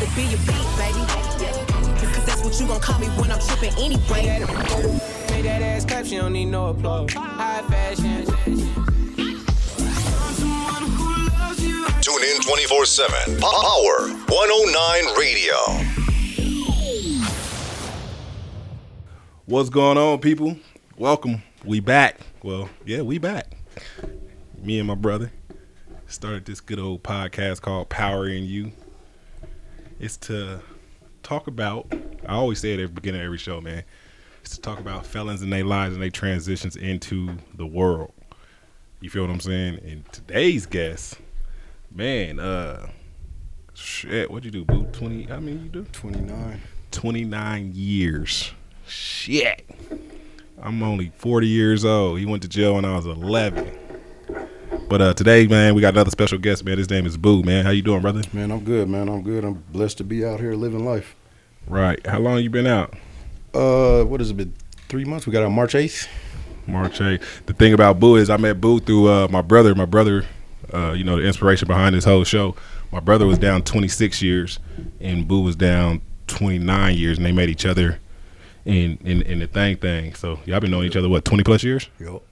rather be your beat, baby. Cause that's what you gon' call me when I'm tripping anyway. Made that ass clap, she don't need no applause. High fashion. Tune in 24 7. Power 109 Radio. What's going on, people? Welcome. We back. Well, yeah, we back. Me and my brother started this good old podcast called Power in You. It's to talk about, I always say it at the beginning of every show, man. Is to talk about felons and their lives and their transitions into the world. You feel what I'm saying? And today's guest, man, uh, shit, what'd you do, boo? 20, I mean, you do? 29. 29 years. Shit. I'm only 40 years old. He went to jail when I was 11. But uh, today, man, we got another special guest, man. His name is Boo, man. How you doing, brother? Man, I'm good, man. I'm good. I'm blessed to be out here living life. Right. How long you been out? Uh, what has it been? Three months. We got out March 8th. March 8th. The thing about Boo is I met Boo through uh, my brother. My brother, uh, you know, the inspiration behind this whole show. My brother was down 26 years, and Boo was down 29 years, and they met each other in in, in the thing thing. So y'all been knowing each other what 20 plus years? Yup.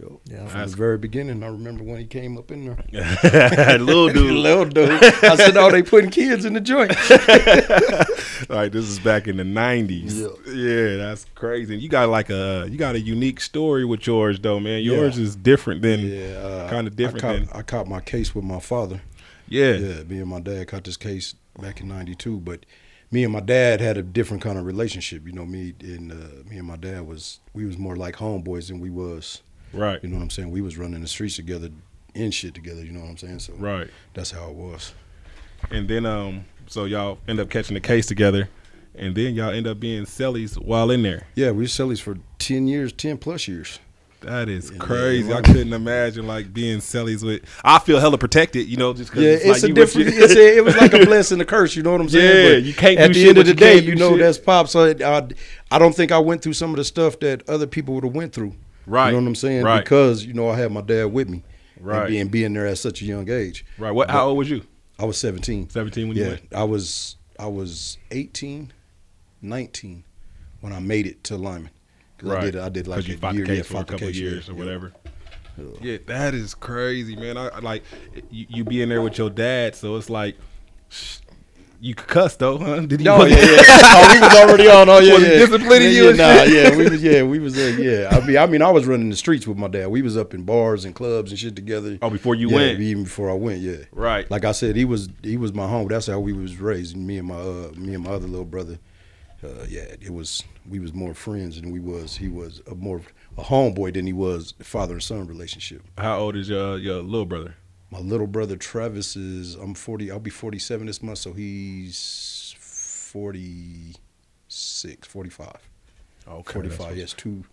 Yup. Yeah, from That's- the very beginning, I remember when he came up in there. Little dude. Little dude. I said, "Oh, they putting kids in the joint." All right, this is back in the nineties. Yeah. Yeah. that's crazy. You got like a you got a unique story with yours though, man. Yeah. Yours is different than yeah, uh, kind of different I than caught, I caught my case with my father. yeah. Yeah, me and my dad caught this case back in '92, but me and my dad had a different kind of relationship. You know, me and uh, me and my dad was we was more like homeboys than we was. Right. You know what I'm saying? We was running the streets together, in shit together. You know what I'm saying? So Right. that's how it was. And then um so y'all end up catching the case together and then y'all end up being cellies while in there. Yeah, we was cellies for ten years, ten plus years. That is Yeah, crazy. I couldn't imagine like being cellies with I feel hella protected, you know, just cause Yeah, it's, it's, like a different. It's a, it was like a blessing, a curse. You know what I'm saying? Yeah, But you can't At the end of the day, you know shit. that's pop. So it, I, I don't think I went through some of the stuff that other people would have went through. Right. You know what I'm saying? Right. Because you know I had my dad with me. Right. And being, being there at such a young age. Right. What how old was you? I was 17. 17 when you yeah, went? I was I was 18, 19 when I made it to Limon. 'Cause I did I did like you a year, yeah, for a couple years or yeah. whatever. Yeah. That is crazy, man. I, like you, you be in there with your dad, so it's like you could cuss though, huh? Did he? No, yeah, yeah. Oh, we was already on. Oh, yeah, Was yeah. disciplining yeah, you Yeah, and nah, yeah, we was, yeah, we was, uh, yeah. I mean, I mean, I was running the streets with my dad. We was up in bars and clubs and shit together. Oh, before you Yeah, went? even before I went, yeah. Right. Like I said, he was, he was my home. That's how we was raised. Me and my, uh, me and my other little brother. Uh, yeah, it was. We was more friends than we was. He was a more a homeboy than he was father and son relationship. How old is your your little brother? My little brother Travis is. I'm 40. I'll be 47 this month, so he's 46, 45. Okay, 45, yes, two.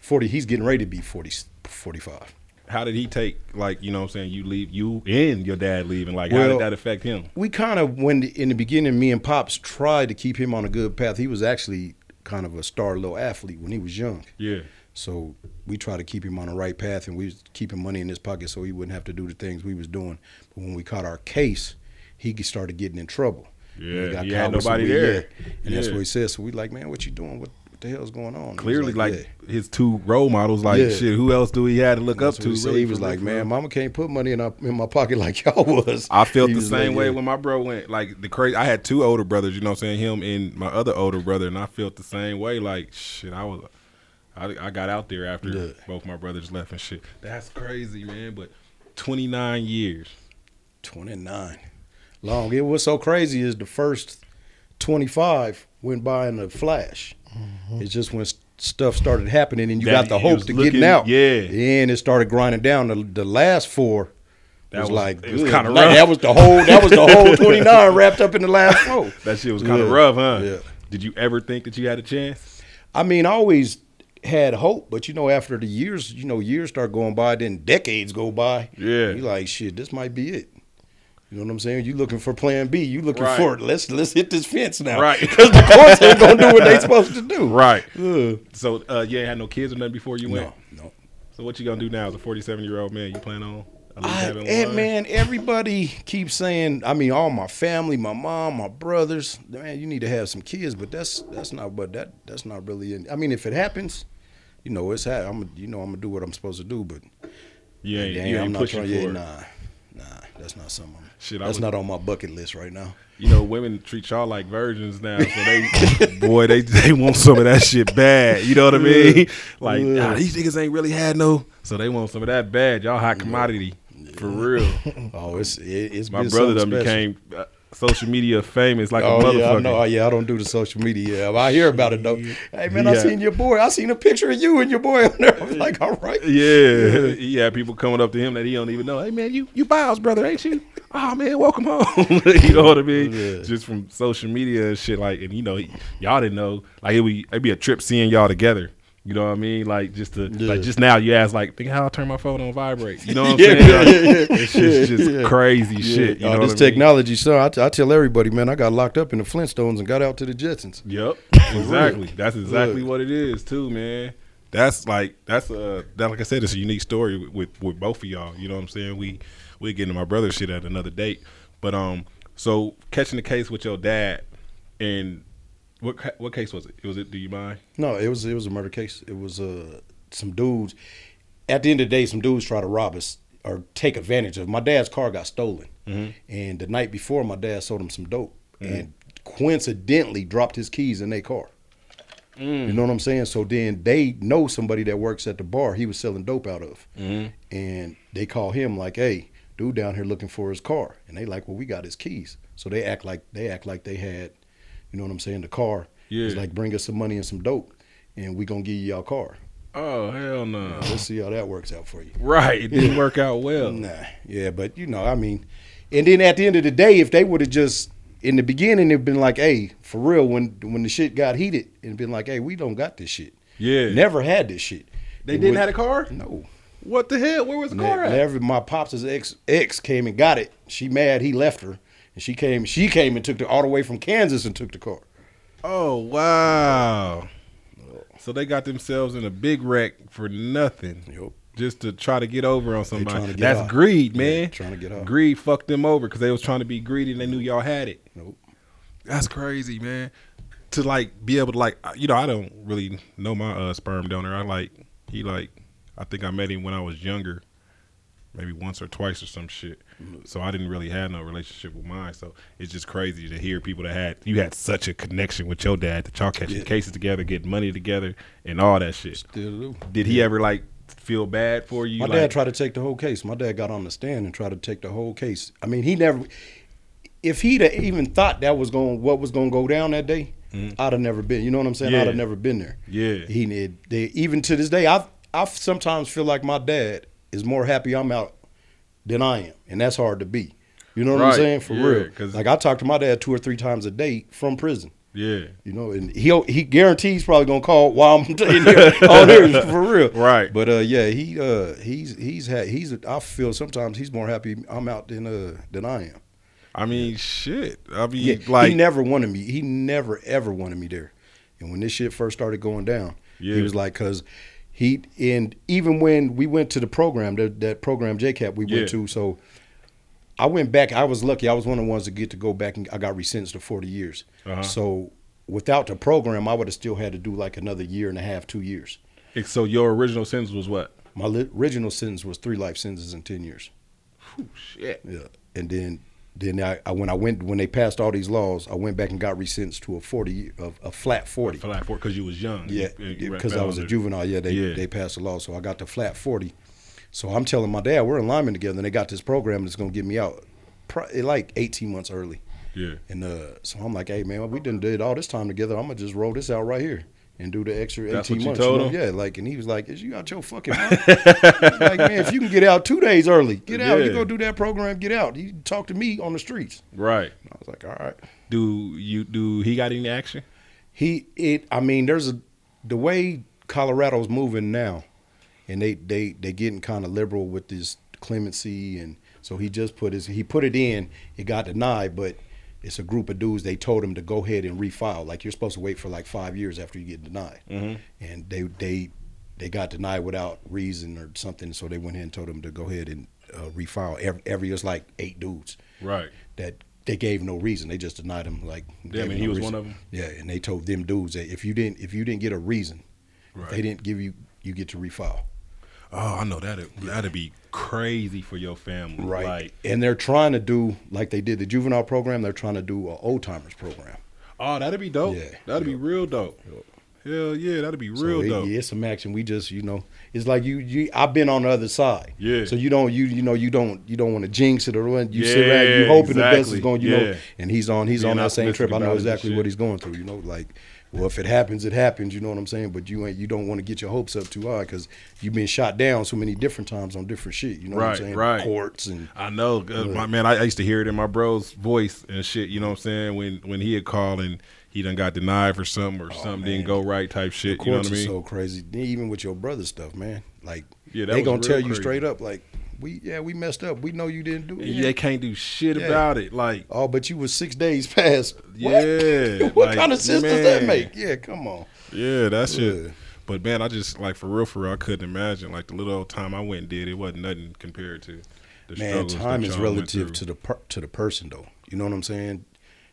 40, he's getting ready to be 40, 45. How did he take like you know what I'm saying? You leave you and your dad leaving. Like how did that affect him? We kind of, when in the beginning, me and Pops tried to keep him on a good path. He was actually kind of a star little athlete when he was young. Yeah. So we tried to keep him on the right path, and we was keeping money in his pocket so he wouldn't have to do the things we was doing. But when we caught our case, he started getting in trouble. Yeah, got he had nobody there. yeah. And that's what he said. So we like, man, what you doing? What, what the hell's going on? Clearly, like, yeah. his two role models. Like Yeah. shit, who else do he had to look up to? He, really, he was like, man, mama can't put money in, our, in my pocket like y'all was. I felt He the same like, way yeah. when my bro went. Like the crazy, I had two older brothers. You know, what I'm saying him and my other older brother, and I felt the same way. Like shit, I was, I, I got out there after Yeah. both my brothers left and shit. That's crazy, man. But 29 years. 29. Long. It was so crazy is the first 25 went by in a flash. Mm-hmm. It's just when stuff started happening and you That- got the hope to looking- getting out. yeah. And it started grinding down. The, the last four That was, was- like it was kinda Like, rough. that was the whole that was the whole 29 wrapped up in the last four. That shit was kind of Yeah. rough, huh? Yeah. Did you ever think that you had a chance? I mean, I always had hope, but you know, after the years, you know, years start going by, then decades go by. Yeah. You like shit, this might be it. You know what I'm saying? You looking for plan B. You looking Right. for let's let's hit this fence now. Right. Because the courts ain't gonna do what they supposed to do. Right. Ugh. So uh, you ain't had no kids or nothing before you went. No, no. So what you gonna do now as a 47 year old man? You plan on I, and man, everybody keeps saying. I mean, all my family, my mom, my brothers. Man, you need to have some kids, but that's that's not. But that that's not really. In, I mean, if it happens, you know, it's ha- I'm. You know, I'm gonna do what I'm supposed to do. But you ain't, yeah, you I'm ain't not trying. for Yeah, it. nah, nah, that's not something. Shit, that's not on my bucket list right now. You know, women treat y'all like virgins now, so they, boy, they they want some of that shit bad. You know what I mean? Like, Yeah. nah, these niggas ain't really had no, so they want some of that bad. Y'all hot commodity for real. Oh, it's it, it's My brother done special. became uh, social media famous like a Oh motherfucker. yeah, I know. Oh, yeah, I don't do the social media. I hear about it though. Hey man, I seen your boy. I seen a picture of you and your boy on there. I was like, all right. Yeah, he had people coming up to him that he don't even know. Hey man, you you Biles brother, ain't you? Oh man, welcome home. you know what I mean? Yeah. Just from social media and shit. Like, and you know, y'all didn't know. Like it would it'd be a trip seeing y'all together. You know what I mean? Like just to Yeah. like just now you ask like, think how I turn my phone on vibrate. You know what I'm saying? yeah, Like, yeah, yeah. It's just, just Yeah. crazy shit. You oh, know this I mean? technology, son. I, t- I tell everybody, man, I got locked up in the Flintstones and got out to the Jetsons. Yep, exactly. That's exactly Look. what it is too, man. That's like that's a that like I said, it's a unique story with, with with both of y'all. You know what I'm saying? We we get into my brother's shit at another date, but um, so catching the case with your dad, and what ca- what case was it? Was it? Do you mind? No, it was it was a murder case. It was uh some dudes. At the end of the day, some dudes try to rob us or take advantage of. My dad's car got stolen, mm-hmm. and the night before, my dad sold him some dope, mm-hmm. and coincidentally dropped his keys in their car. Mm. You know what I'm saying? So then they know somebody that works at the bar he was selling dope out of, mm-hmm. and they call him like, "Hey, dude down here looking for his car," and they like, "Well, we got his keys." So they act like they act like they had, you know what I'm saying? The car. It's Yeah. like bring us some money and some dope, and we gonna give you y'all car. Oh hell no! Let's see how that works out for you. Right, it didn't work out well. Nah, yeah, but you know, I mean, and then at the end of the day, if they would have just in the beginning, it'd been like, hey, for real, when when the shit got heated, it'd been like, hey, we don't got this shit. Yeah, Never had this shit. They didn't have a car. No. What the hell? Where was the Ne- car at? Never. My pops' ex ex came and got it. She mad he left her, and she came. She came and took the all the way from Kansas and took the car. Oh wow! So they got themselves in a big wreck for nothing. Yup. Just to try to get over on somebody. That's off. greed, Yeah, man. trying to get off. Greed fucked them over because they was trying to be greedy and they knew y'all had it. Nope. That's crazy, man. To like be able to like, you know, I don't really know my uh, sperm donor. I like he like, I think I met him when I was younger, maybe once or twice or some shit. So I didn't really have no relationship with mine. So it's just crazy to hear people that had you had such a connection with your dad that y'all catching Yeah. cases together, getting money together, and all that shit. Still do. Did he ever like feel bad for you? My like, dad tried to take the whole case. My dad got on the stand and tried to take the whole case. I mean, he never. If he'd have even thought that was going, what was going to go down that day, I'd have never been. You know what I'm saying? Mm-hmm. Yeah. I'd have never been there. Yeah. He. They, even to this day, I I sometimes feel like my dad is more happy I'm out than I am, and that's hard to be. You know what Right. I'm saying? For Yeah, real. 'cause- Like I talk to my dad two or three times a day from prison. Yeah. You know, and he he guarantees probably gonna call while I'm in here on here for real. Right. But uh, yeah, he uh, he's he's had he's I feel sometimes he's more happy I'm out than uh than I am. I mean, shit. I mean, Yeah, like, he never wanted me. He never ever wanted me there. And when this shit first started going down, Yeah. he was like, cause he and even when we went to the program, that that program JCAP we Yeah. went to, so I went back. I was lucky. I was one of the ones to get to go back and I got resentenced to 40 years. Uh-huh. So without the program, I would have still had to do like another year and a half, two years. so your original sentence was what? My li- original sentence was three life sentences in 10 years. Shit. Yeah. And then then I, I when I went when they passed all these laws, I went back and got resentenced to a 40 year- of a flat 40. For like, because you was young. Yeah, because I was a juvenile. Yeah, they Yeah. they passed the law, so I got the flat forty. So I'm telling my dad we're in Limon together, and they got this program that's gonna get me out, pro- like 18 months early. Yeah. And uh, so I'm like, hey man, we done did all this time together. I'm gonna just roll this out right here and do the extra 18 That's what you months. told know? Yeah, like, and he was like, is you out your fucking mind? like, man, if you can get out two days early, get out. Yeah. You go do that program, get out. You talk to me on the streets. Right. I was like, all right. Do you do he got any action? He it I mean there's a the way Colorado's moving now and they they they getting kind of liberal with this clemency and so he just put his he put it in it got denied but it's a group of dudes they told him to go ahead and refile like you're supposed to wait for like 5 years after you get denied Mhm. and they they they got denied without reason or something so they went ahead and told him to go ahead and uh, refile. Every, every it's like eight dudes Right. that they gave no reason. They just denied him. Like Yeah, I mean, no he was reason. one of 'em? Yeah, and they told them dudes that if you didn't if you didn't get a reason, Right. they didn't give you you get to refile. Oh, I know that that'd be crazy for your family. Right. Like, and they're trying to do like they did the juvenile program. They're trying to do a old timers program. oh, that'd be dope. Yeah. That'd be real dope. Hell yeah, that'd be So real it- dope. yeah, it's some action. We just you know it's like you you I've been on the other side. Yeah. So you don't you you know you don't you don't want to jinx it or run. You sit around you Yeah, hoping the best is going. You know, Yeah. and he's on he's Being on that same trip. I know about it and exactly what he's going through. You know, like. Well, if it happens, it happens. You know what I'm saying. But you ain't. You don't want to get your hopes up too high because you've been shot down so many different times on different shit. You know what I'm saying? right. Courts and I know, uh, my man. I, I used to hear it in my bro's voice and shit. You know what I'm saying? When when he had called and he done got denied for something or something Oh, man. didn't go right type shit. The You know courts what I mean? are so crazy. Even with your brother stuff, man. Like Yeah, they gonna tell you straight up, like we yeah we messed up. We know you didn't do it. And they can't do shit Yeah. about it. Like, Oh, but you was six days past. Yeah, what like, kind of sense does that make? Yeah, come on. yeah, that's. Yeah. But man, I just like for real, for real, I couldn't imagine like the little old time I went and did. It wasn't nothing compared to the Man, time is relative to the per, to the person, though. You know what I'm saying?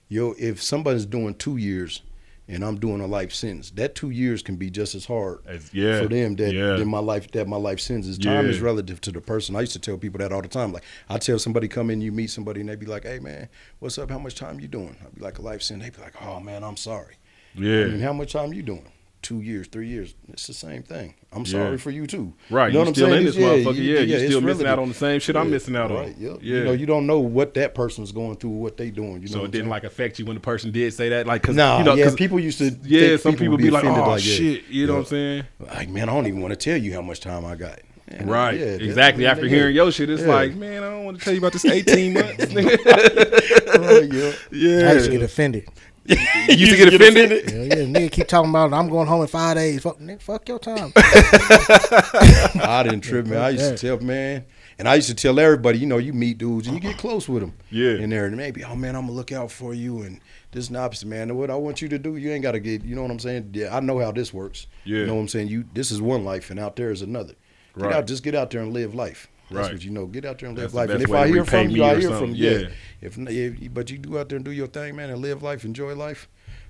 Yo, if somebody's doing two years and I'm doing a life sentence, that two years can be just as hard As- yeah, for them that yeah. than my life that my life sentence is. Time is relative to the person. I used to tell people that all the time. Like I tell somebody come in, you meet somebody, and they be like, "Hey man, what's up? How much time you doing?" I'd be like, "A life sentence." They be like, "Oh man, I'm sorry." Yeah, I mean, how much time you doing? Two years, three years. It's the same thing. I'm Yeah. sorry for you too. right. You know You, what I'm still saying? in this It's- motherfucker? Yeah, you it's still missing out on the same shit I'm missing out on. right, Yep. Yeah, You know, you don't know what that person's going through, what they doing. You so know, it didn't saying? like affect you when the person did say that, like, cause Nah, you know, yeah, 'cause- people used to. yeah, some people would be like, offended, oh yeah. shit, you know Yeah. what I'm saying? Like, man, I don't even want to tell you how much time I got. Man, Right, yeah, exactly. After hearing your shit, it's Yeah. like, man, I don't want to tell you about this 18 months. Right, yeah. yeah, I used to get offended. You used to get offended. Hell yeah, nigga keep talking about I'm going home in five days. Fuck, nigga, fuck your time. I didn't trip, man. I used to tell man, and I used to tell everybody, you know, you meet dudes and you get close with them. Yeah. In there, and maybe, oh man, I'm gonna look out for you, and this and the opposite, man. And what I want you to do, you ain't gotta get, you know what I'm saying? Yeah, I know how this works. Yeah. You know what I'm saying? You, this is one life, and out there is another. Get Right. out, just get out there and live life. That's Right. what you know. Get out there and live That's life. And if I hear from you, I hear something. from you. Yeah. Yeah. If, if but you go out there and do your thing, man, and live life, enjoy life.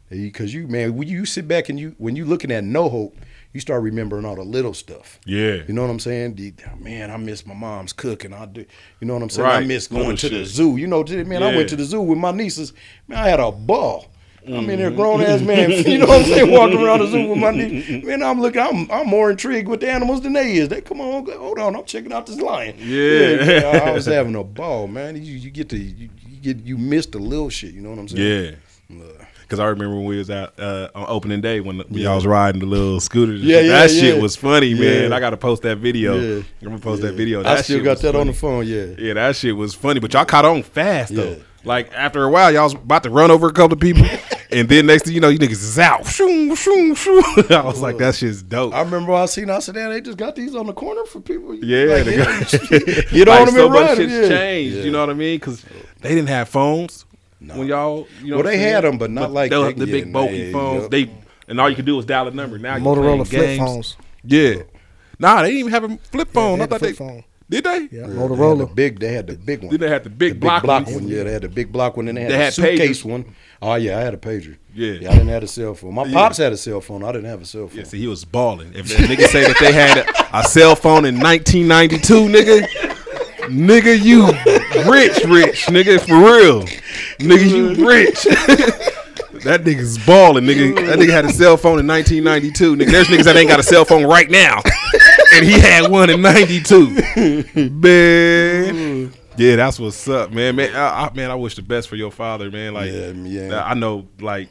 Because you, man, when you sit back and you, when you looking at no hope, you start remembering all the little stuff. Yeah, You know what I'm saying? The- man, I miss my mom's cooking. I do. You know what I'm saying? I Right. miss Little going to the zoo. You know, man, I went to the zoo with my nieces. Man, I had a ball. I'm in there, grown ass man. You know what I'm saying? Walking around the zoo with my niece. Man, I'm looking. I'm I'm more intrigued with the animals than they is. They come on, hold on. I'm checking out this lion. Yeah. man, I was having a ball, man. You, you get to you, you get you miss the little shit. You know what I'm saying? yeah. Uh, Cause I remember when we was out uh, on opening day when y'all was riding the little scooters. and Yeah, yeah, that shit was funny, man. Yeah. I got to post that video. Yeah. I'm gonna post that yeah. video. I still got that on the phone. Yeah. Yeah, that shit was funny, but y'all caught on fast though. Yeah. Like after a while, y'all was about to run over a couple of people, and then next thing you know, you niggas is out. Shoom, shoom, shoom. I was like, that shit's dope. I remember I seen. I said, "Damn, they just got these on the corner for people." Yeah, like, they yeah, got- get Like, on them so and much run. shit's yeah. changed. Yeah. You know what I mean? Because they didn't have phones when y'all. You know, Well, they I'm had them, but not like they'll they- the yeah, big bulky yeah, phones. yup. They and all you could do was dial a number. Now you Motorola playing flip games. phones. Yeah. Nah, they didn't even have a flip phone. they I had thought the they flip phone. Did. They Yeah, They the Motorola. big. They had the big one. Then they had the big the block, big block one. Yeah, they had the big block one. Then they had They the had suitcase pagers. one. Oh yeah, I had a pager. Yeah. I didn't have a cell phone. My pops had a cell phone. I didn't have a cell phone. Yeah, see, he was balling. If that nigga say that they had a, a cell phone in 1992, nigga, nigga, you rich, rich, nigga, for real, nigga, you rich. that nigga's balling, nigga. That nigga had a cell phone in 1992. Nigga, there's niggas that ain't got a cell phone right now, and he had one in 92. Man. Yeah, that's what's up, man. Man, I, I, man, I wish the best for your father, man. Like, Yeah, yeah. I know, like,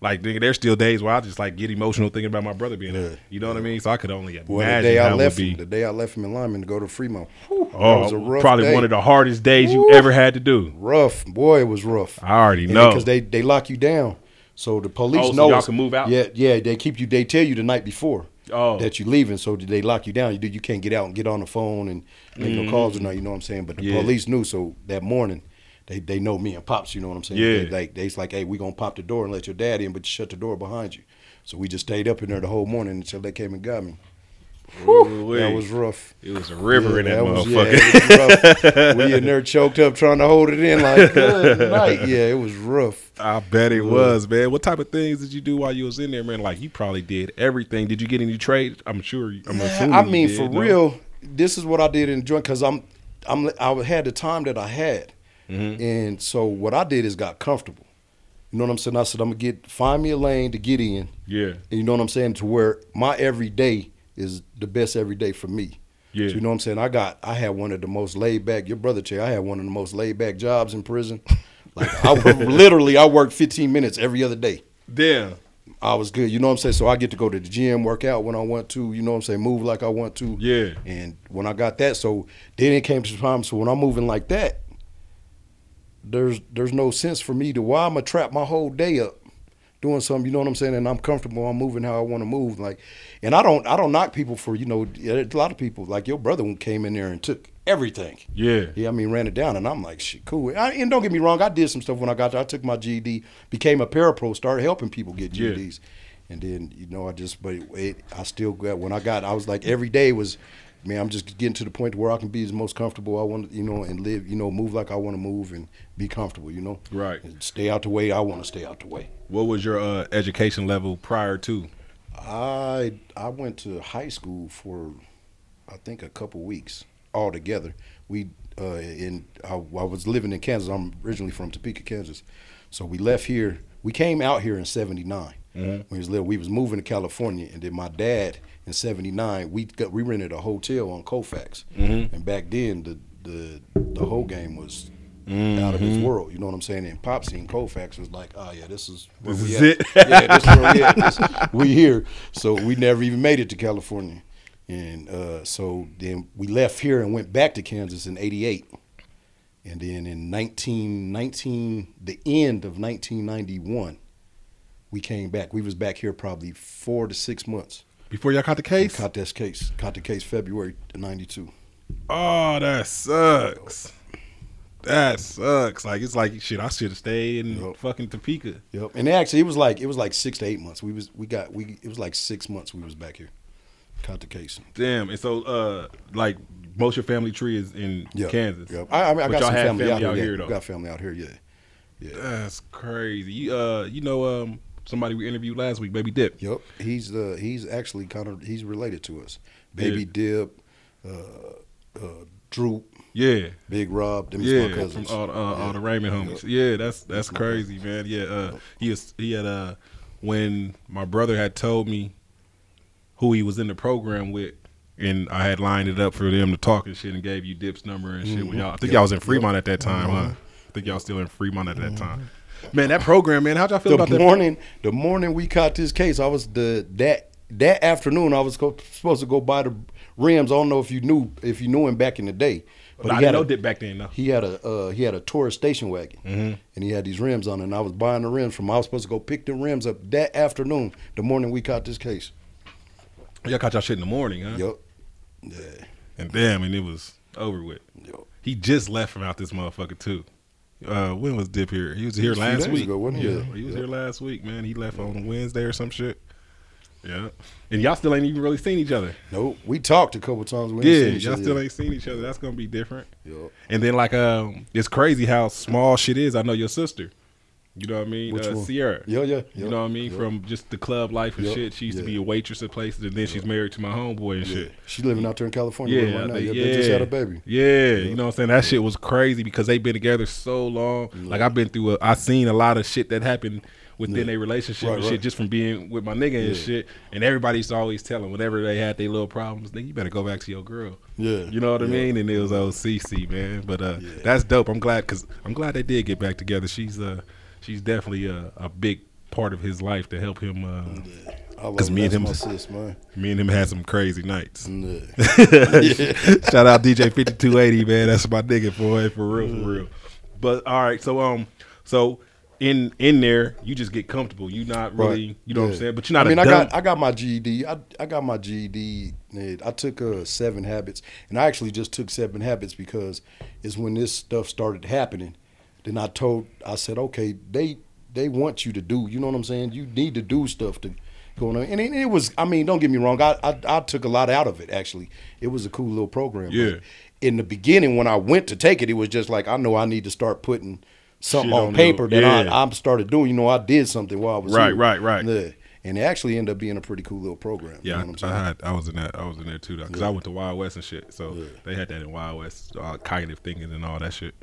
like nigga, there's still days where I just like get emotional thinking about my brother being there. You know what I mean? So I could only imagine Well, the day I left him, the day I left him in Limon to go to Fremont. Whew, Oh, was a rough probably day. one of the hardest days you ever had to do. rough. Boy, it was rough. I already know. because they they lock you down. So the police Oh, so know y'all can move out? Yeah, yeah. They keep you. They tell you the night before. Oh. that you're leaving, so they lock you down. You do. You can't get out and get on the phone and make no calls or nothing. You know what I'm saying? But the Mm-hmm. Yeah. police knew. So that morning, they they know me and pops. You know what I'm saying? Yeah. They, like they's like, hey, we gonna pop the door and let your dad in, but you shut the door behind you. So we just stayed up in there the whole morning until they came and got me. Ooh-wee. That was rough. It was a river in that, was, motherfucker. yeah, it was rough. we in there choked up trying to hold it in like good night. Yeah, it was rough. I bet it was, man. What type of things did you do while you was in there, man? Like you probably did everything. Did you get any trades? I'm sure. I'm assuming. I you mean, did, for no? real, this is what I did enjoy because I'm, I'm, I had the time that I had, Mm-hmm. and so what I did is got comfortable. You know what I'm saying? I said I'm gonna get find me a lane to get in. Yeah. And you know what I'm saying? To where my everyday is the best everyday for me. Yeah. So you know what I'm saying? I got I had one of the most laid back. Your brother Che, I had one of the most laid back jobs in prison. Like I literally, I worked 15 minutes every other day. Damn. I was good. You know what I'm saying? So I get to go to the gym, work out when I want to. You know what I'm saying? Move like I want to. Yeah. And when I got that, so then it came to the time. So when I'm moving like that, there's there's no sense for me to why I'm gonna trap my whole day up doing something. You know what I'm saying? And I'm comfortable. I'm moving how I want to move. Like, and I don't I don't knock people for you know a lot of people like your brother came in there and took everything. Yeah. Yeah, I mean, ran it down, and I'm like, shit, cool. I, and don't get me wrong, I did some stuff when I got there. I took my GED, became a parapro, started helping people get Yeah. GEDs, and then you know, I just, but it, it, I still got when I got, I was like, every day was, man, I'm just getting to the point where I can be as most comfortable I want, to, you know, and live, you know, move like I want to move and be comfortable, you know, Right. And stay out the way I want to stay out the way. What was your uh, education level prior to? I I went to high school for I think a couple weeks altogether. We uh, in I, I was living in Kansas. I'm originally from Topeka, Kansas. So we left here. We came out here in '79. When we was little, we was moving to California, and then my dad in '79 we got we rented a hotel on Colfax, mm-hmm. and back then the the the whole game was. Out of this mm-hmm. world, you know what I'm saying? And Pop seen Colfax was like, oh yeah, this is where This we is at. it. yeah, this where we at. This- we here. So we never even made it to California. And uh, so then we left here and went back to Kansas in 88. And then in 1919, the end of 1991, we came back. We was back here probably four to six months. Before y'all caught the case? Caught this case. Caught the case February 92. Oh, that sucks. That sucks. Like it's like shit. I should have stayed in Yup. fucking Topeka. Yep. And actually, it was like it was like six to eight months. We was we got we it was like six months we was back here. Caught the case. Damn. And so, uh, like most of your family tree is in Yep. Kansas. Yep. I, I, mean, I got some had family, out, family here. out yeah. though. Got family out here. Yeah. Yeah. That's crazy. You, uh, you know, um, somebody we interviewed last week, Baby Dip. Yep, he's uh he's actually kind of he's related to us. Baby Dip, uh, uh, Droop, Yeah. Big Rob, them Yeah, cousins. from all, the- uh, all the Raymond homies. Yep. Yeah, that's that's crazy, man. Yeah, uh, he was he had uh when my brother had told me who he was in the program with, and I had lined it up for them to talk and shit, and gave you Dip's number and shit. When y'all, I think Yep. y'all was in Yep. Fremont at that time, huh? I think y'all still in Fremont at that time. Man, that program, man, how'd y'all feel The about that? morning, the morning we caught this case, I was the that that afternoon I was go, supposed to go buy the rims. I don't know if you knew if you knew him back in the day, But I he didn't had know a- back then, though. He had a uh, he had a Taurus station wagon, Mm-hmm. and he had these rims on it. And I was buying the rims from. I was supposed to go pick the rims up that afternoon, the morning we caught this case. Y'all caught y'all shit in the morning, huh? Yup. Yeah. And damn, and it was over with. Yup. He just left from out this motherfucker too. Uh, when was Dip here? He was here last week. ago? Yeah, he was Yeah. here last week, man. He left on Wednesday or some shit. Yeah, and y'all still ain't even really seen each other. Nope. We talked a couple times. We yeah, y'all other still ain't seen each other. That's gonna be different. Yup. And then like um, it's crazy how small shit is. I know your sister. You know what I mean? Which uh, one? Sierra. Yeah, yeah. You know what I mean? yeah. From just the club life and Yup, shit. She used to be a waitress at places, and then she's married to my homeboy and Yeah. shit. She's living out there in California Yeah, right now. think- Yeah, they just had a baby. Yeah, you know what I'm saying? That shit was crazy because they've been together so long. Like I've been through a I seen a lot of shit that happened within Yeah. a relationship Right, and shit right. just from being with my nigga and shit. And everybody's always telling whenever they had their little problems, nigga, you better go back to your girl. Yeah. You know what I mean? And it was old CC, man. But uh Yeah. that's dope. I'm glad cuz I'm glad they did get back together. She's uh she's definitely a, a big part of his life to help him uh I love 'Cause me and him sis, me and him had some crazy nights. Yeah. Shout out DJ fifty two eighty, man. That's my nigga boy, for real, for real. But all right, so um, so in in there, you just get comfortable. You not really, Right. you know what I'm saying. But you're not. I mean, a I got I got my GED. I I got my GED. I took uh, seven habits, and I actually just took seven habits because it's when this stuff started happening. Then I told I said, okay, they they want you to do. You know what I'm saying? You need to do stuff to going on, and it, it was. I mean, don't get me wrong. I, I I took a lot out of it. Actually, it was a cool little program. Yeah. In the beginning, when I went to take it, it was just like I know I need to start putting something Shit on paper that yeah. I I started doing. You know, I did something while I was Right, here. right, right. Yeah. And it actually ended up being a pretty cool little program. you Yeah, know what I'm I, had I was in that I was in there too because I went to Wild West and shit. So they had that in Wild West, uh, cognitive thinking and all that shit.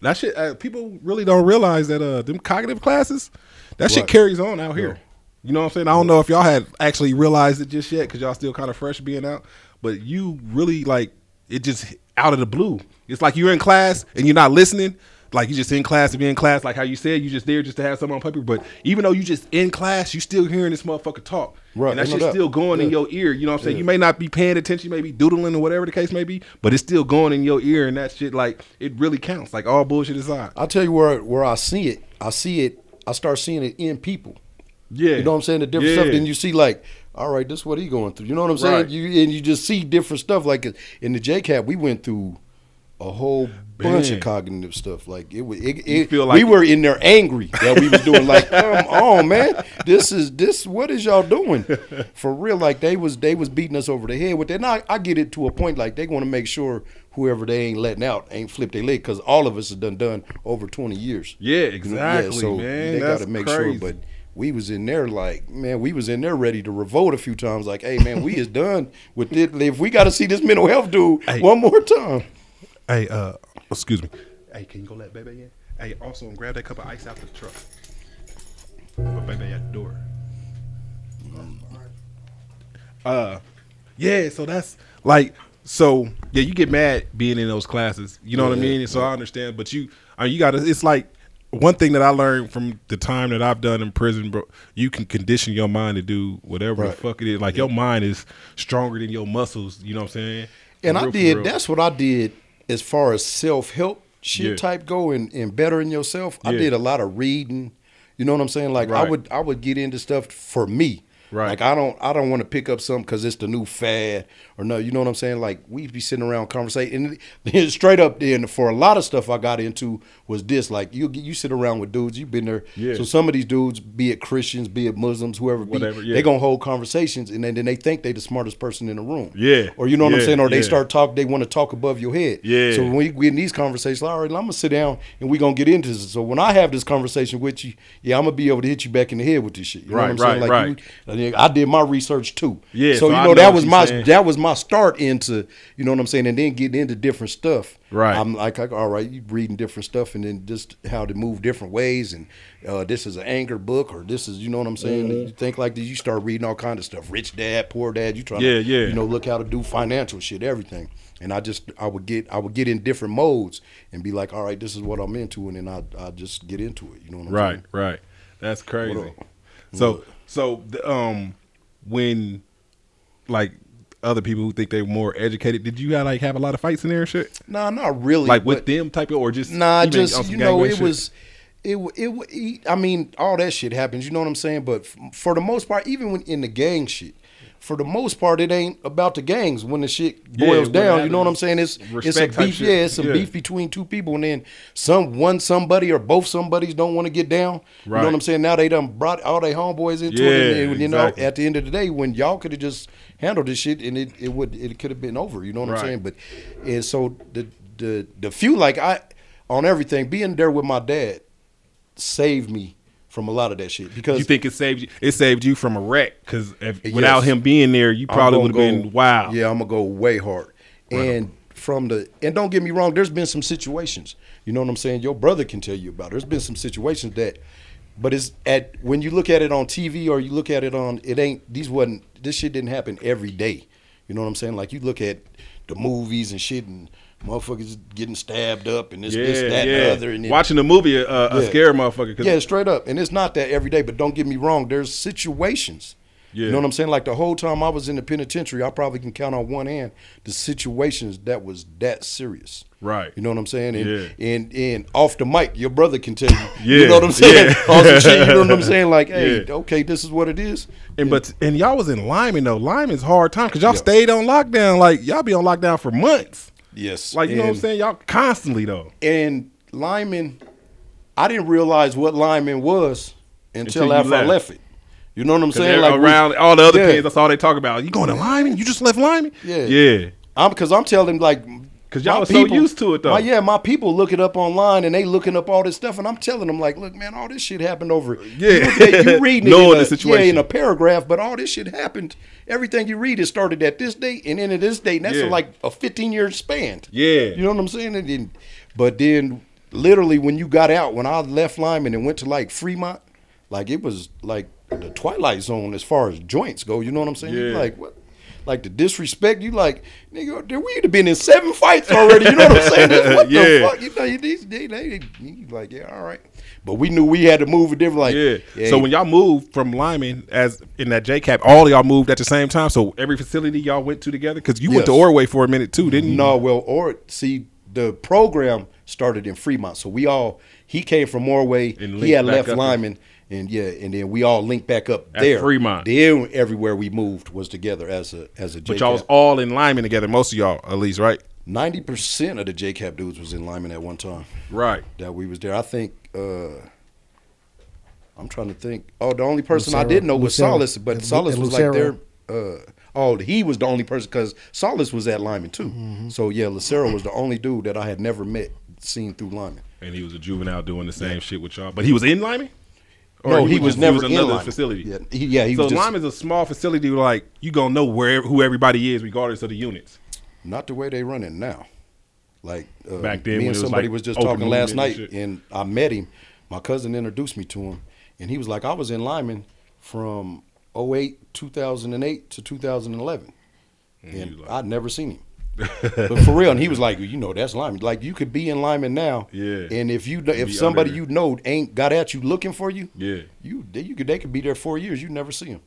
That shit, uh, people really don't realize that uh, them cognitive classes, that shit carries on out here. You know what I'm saying? I don't know if y'all had actually realized it just yet because y'all still kind of fresh being out, but you really like it just out of the blue. It's like you're in class and you're not listening. Like you just in class to be in class, like how you said, you just there just to have something on paper. But even though you just in class, you still hearing this motherfucker talk. Right, And that shit's still going in your ear. You know what I'm saying? You may not be paying attention, you may be doodling or whatever the case may be, but it's still going in your ear, and that shit like it really counts. Like all bullshit aside. I'll tell you where where I see it. I see it. I start seeing it in people. Yeah, You know what I'm saying? The different Yeah. stuff. Then you see like, all right, this is what he going through. You know what I'm saying? Right. You and you just see different stuff. Like in the JCAP, we went through a whole bunch Man. of cognitive stuff. Like it was. It, it, feel we like- were in there angry that we was doing. Like, come on, man, this is this. What is y'all doing for real? Like they was they was beating us over the head with that. Now I get it to a point. Like they want to make sure whoever they ain't letting out ain't flipped their leg because all of us have done done over 20 years. Yeah, You know, exactly, man. They got to make crazy. sure, but we was in there like, man, we was in there ready to revolt a few times. Like, hey, man, we is done with it. If we got to see this mental health dude Hey. one more time, Hey, uh, excuse me. Hey, can you go let baby in? Hey, also grab that cup of ice out the truck. Put baby at the door. Uh, yeah. So that's like, so yeah, you get mad being in those classes. You know what I mean? So I understand, but you, I mean, you got to. It's like one thing that I learned from the time that I've done in prison, bro. You can condition your mind to do whatever Right. the fuck it is. Like your mind is stronger than your muscles. You know what I'm saying? and For I real, for did. real. That's what I did as far as self help shit Yeah. type go and, and bettering yourself. I did a lot of reading. You know what I'm saying? Like I would I would get into stuff for me. Right. Like I don't I don't want to pick up something because it's the new fad or no. You know what I'm saying? Like we'd be sitting around conversating. And then straight up then for a lot of stuff I got into was this. Like you you sit around with dudes. You've been there. Yeah. So some of these dudes, be it Christians, be it Muslims, whoever, be, Whatever, yeah. they gonna hold conversations and then, then they think they the smartest person in the room. Yeah. Or you know what I'm saying? Or they yeah. start talk. They want to talk above your head. Yeah. So when we get in these conversations, all right, I'm gonna sit down and we gonna get into this. So when I have this conversation with you, yeah, I'm gonna be able to hit you back in the head with this shit. You know Right, what I'm saying? right, you- I did my research too. Yeah, So, so you know, that was my saying. that was my start into you know what I'm saying, and then getting into different stuff. Right. I'm like, like, all right, you reading different stuff, and then just how to move different ways, and uh, this is an anger book, or this is you know what I'm saying. Mm-hmm. You think like this, you start reading all kind of stuff. Rich dad, poor dad. You try Yeah, to yeah. you know look how to do financial shit, everything. And I just I would get I would get in different modes and be like, all right, this is what I'm into, and then I I just get into it. You know what I'm Right, saying? right. right. That's crazy. So, so the, um, when like other people who think they're more educated, did you like have a lot of fights in there and shit? Nah, not really. Like with them type of, or just Nah, just you know, it shit? was, it w- it. I mean, all that shit happens. You know what I'm saying? But for the most part, even when in the gang shit, for the most part, it ain't about the gangs. When the shit boils when down, you know what I'm saying? It's it's a beef. shit. Yeah, it's some Yeah. beef between two people, and then some one somebody or both somebodies don't want to get down. You know what I'm saying? Now they done brought all their homeboys into Yeah, it, and, and, you exactly. know, at the end of the day, when y'all could have just handled this shit, and it, it would it could have been over. You know what Right. I'm saying? But and so the the the few like I on everything being there with my dad saved me from a lot of that shit because you think it saved you? It saved you from a wreck because Yes. without him being there, you probably would have been wow. Yeah, I'm gonna go way hard. And from the and don't get me wrong, there's been some situations. You know what I'm saying? Your brother can tell you about. There's been some situations that, but it's at when you look at it on TV or you look at it on it ain't these wasn't this shit didn't happen every day. You know what I'm saying? Like you look at the movies and shit and motherfuckers getting stabbed up and this, yeah, this, that, yeah. and the other. And it- Watching the movie, uh, a Yeah. scare motherfucker. yeah, straight up. And it's not that every day, but don't get me wrong. There's situations. Yeah. You know what I'm saying? Like the whole time I was in the penitentiary, I probably can count on one hand the situations that was that serious. Right. You know what I'm saying? And Yeah. and, and off the mic, your brother can tell you. Yeah, You know what I'm saying? yeah. Shit, you know what I'm saying? Like, hey, Yeah. okay, this is what it is. And but and y'all was in Limon though. Limon's hard time because y'all Yeah. stayed on lockdown. Like y'all be on lockdown for months. Yes. Like you know what I'm saying? Y'all constantly though. And Limon, I didn't realize what Limon was until, Until after I left. left it. You know what I'm saying? Like we- around all the other Yeah. kids, that's all they talk about. You going to Limon? You just left Limon? Yeah. Yeah. I'm because I'm telling them like 'Cause y'all was so used to it, though. My, yeah, my people look it up online and they looking up all this stuff, and I'm telling them like, look, man, all this shit happened over. Yeah. you, at- you reading it in the a, situation. yeah, in a paragraph, but all this shit happened. Everything you read, it started at this date and ended at this date. And that's Yeah. like a 15 year span. Yeah. you know what I'm saying? And then, but then, literally, when you got out, when I left Limon and went to like Fremont, like it was like the twilight zone as far as joints go. You know what I'm saying? Yeah. Like what? Like the disrespect, you like, nigga, dude, we'd have been in seven fights already. You know what I'm saying? This- What Yeah. the fuck? You know, you- these, they, they, you like, yeah, all right. But we knew we had to move it different. Like, Yeah. So when y'all moved from Limon as in that JCap, all y'all moved at the same time. So every facility y'all went to together because you went to Orway for a minute too, didn't you? No, well, or see, the program started in Fremont, so we all he came from Orway, And He had left Limon, and yeah, and then we all linked back up At there. Fremont. Then everywhere we moved was together as a as a. But y'all was all in Limon together, most of y'all at least, right? ninety percent of the JCap dudes was in Limon at one time. Right. That we was there. I think. uh I'm trying to think. Oh, the only person I didn't know was Lucero. Solace, but And Solace and was like there. Lucero. Uh, oh, he was the only person because Solace was at Limon too. Mm-hmm. So yeah, Lucero was the only dude that I had never met, seen through Limon. And he was a juvenile doing the same shit with y'all. But he was in Limon? No, he, was, just- never in another Limon. facility. Yeah, he, yeah, he so was just Limon's a small facility like you gonna know where who everybody is regardless of the units. not the way they run it now. Like uh, Back then me when and it was, somebody like, was just talking last night, and and I met him. My cousin introduced me to him, and he was like, "I was in Limon from 08, 2008 to 2011, And and like- I'd never seen him." but for real, and he was like, "You know, that's Limon. Like you could be in Limon now, Yeah. And if you if somebody you know ain't got at you looking for you, Yeah. you they, you could they could be there four years. You never see them.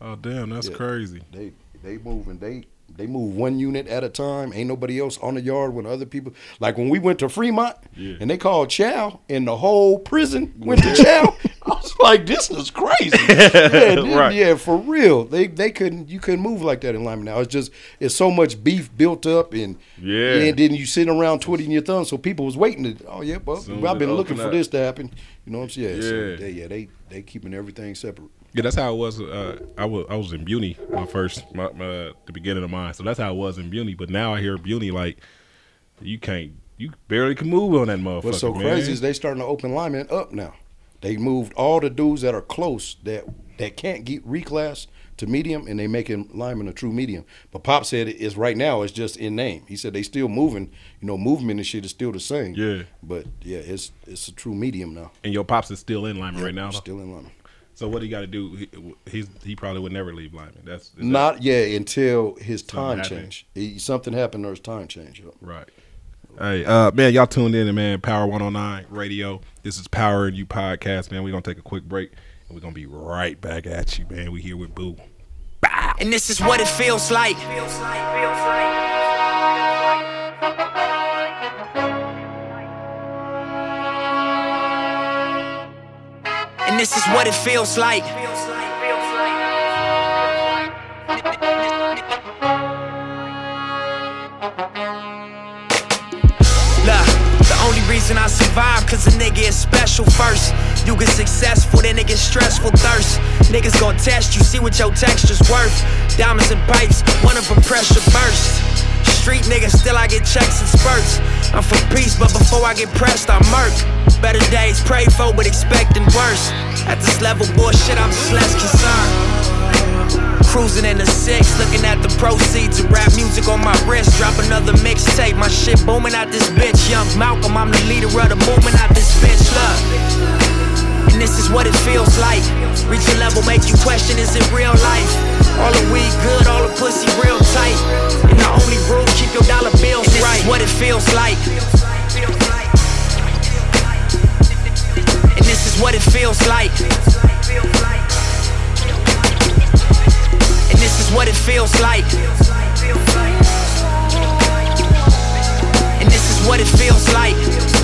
Oh damn, that's Yeah. crazy. They they move and they they move one unit at a time. Ain't nobody else on the yard when other people like when we went to Fremont Yeah. and they called Chow and the whole prison went to Chow. I was like, this is crazy. yeah, this- Right. yeah, for real. They they couldn't you couldn't move like that in Limon now. It's just it's so much beef built up and Yeah. and then you sitting around twiddling your thumbs. So people was waiting to oh yeah, well I've been looking for up. this to happen. You know what I'm saying? So Yeah. they, yeah, they they keeping everything separate. Yeah, that's how it was. Uh, I was I was in Beauty my first my, my the beginning of mine. So that's how it was in Beauty. But now I hear Beauty like you can't you barely can move on that motherfucker. What's so man. crazy is they starting to open Limon up now. They moved all the dudes that are close that that can't get reclassed to medium, and they making Limon a true medium. But Pop said it's right now it's just in name. He said they still moving. You know, movement and shit is still the same. Yeah. But yeah, it's it's a true medium now. and your pops is still in Limon right now. Still in Limon. So what do you got to do? He, he's he probably would never leave Limon. That's is that- Not yeah until his time happened. change. He, something happened or his time change. Right. Hey, uh, man, y'all tuned in to man Power 109 Radio. This is Power and You podcast, man. We're gonna take a quick break and we're gonna be right back at you, man. We here with Boo. And this is what it feels like. And this is what it feels like. Look, the only reason I survive, cause a nigga is special first. You get successful, then it get stressful thirst. Niggas gon' test you, see what your texture's worth. Diamonds and pipes, one of them pressure burst. Street nigga, still I get checks and spurts. I'm for peace, but before I get pressed, I murk. Better days pray for, but expecting worse. At this level, bullshit, I'm just less concerned. Cruising in the six, looking at the proceeds of rap music on my wrist. Drop another mixtape, my shit booming out this bitch. Young Malcolm, I'm the leader of the movement out this bitch. Look, and this is what it feels like. Reach a level, make you question, is it real life? All the weed good, all the pussy real tight. And the only rule, keep your dollar bills and this right. Is what it feels like. And this is what it feels like. And this is what it feels like. And this is what it feels like.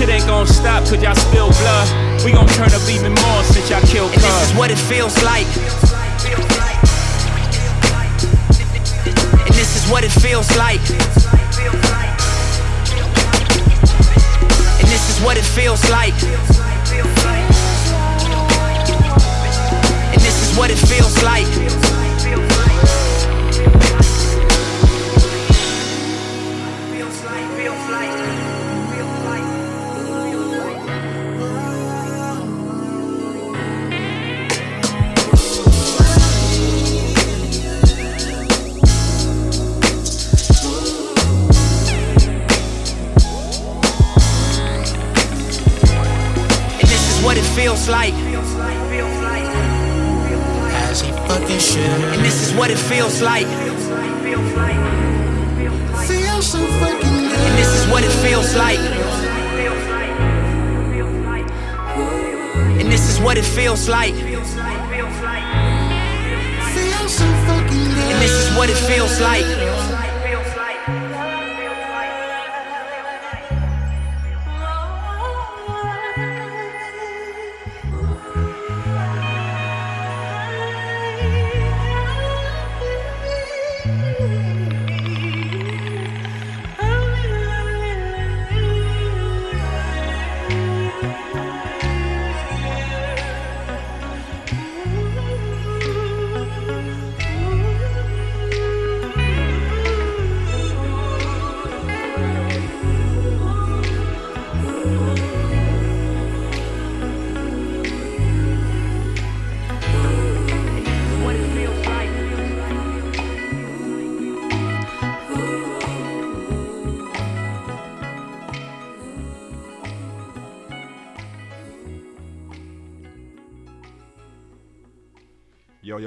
Shit ain't gonna stop cause y'all spill blood. We gon' turn up even more since y'all killed And this is what it feels like. And this is what it feels like. And this is what it feels like. And this is what it feels like. Feels like. As he fucking should. And this is what it feels like. Feel so fucking good. And this is what it feels like. And this is what it feels like. Feel so fucking good. And this is what it feels like.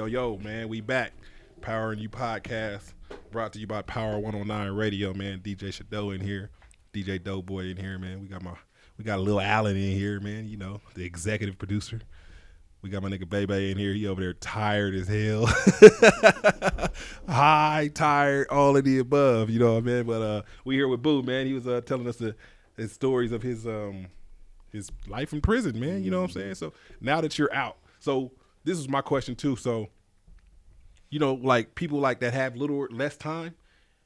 Yo, man, we back. Power and You podcast brought to you by Power 109 Radio, man. DJ Shadow in here, DJ Doughboy in here, man. We got my we got Lil Allen in here, man. You know, the executive producer. We got my nigga Bebe in here. He over there tired as hell. High, tired, all of the above. You know what I mean? But uh we here with Boo, man. He was uh telling us the his stories of his um his life in prison, man. You know what I'm saying? So now that you're out, so this is my question too. So, you know, like people like that have little less time,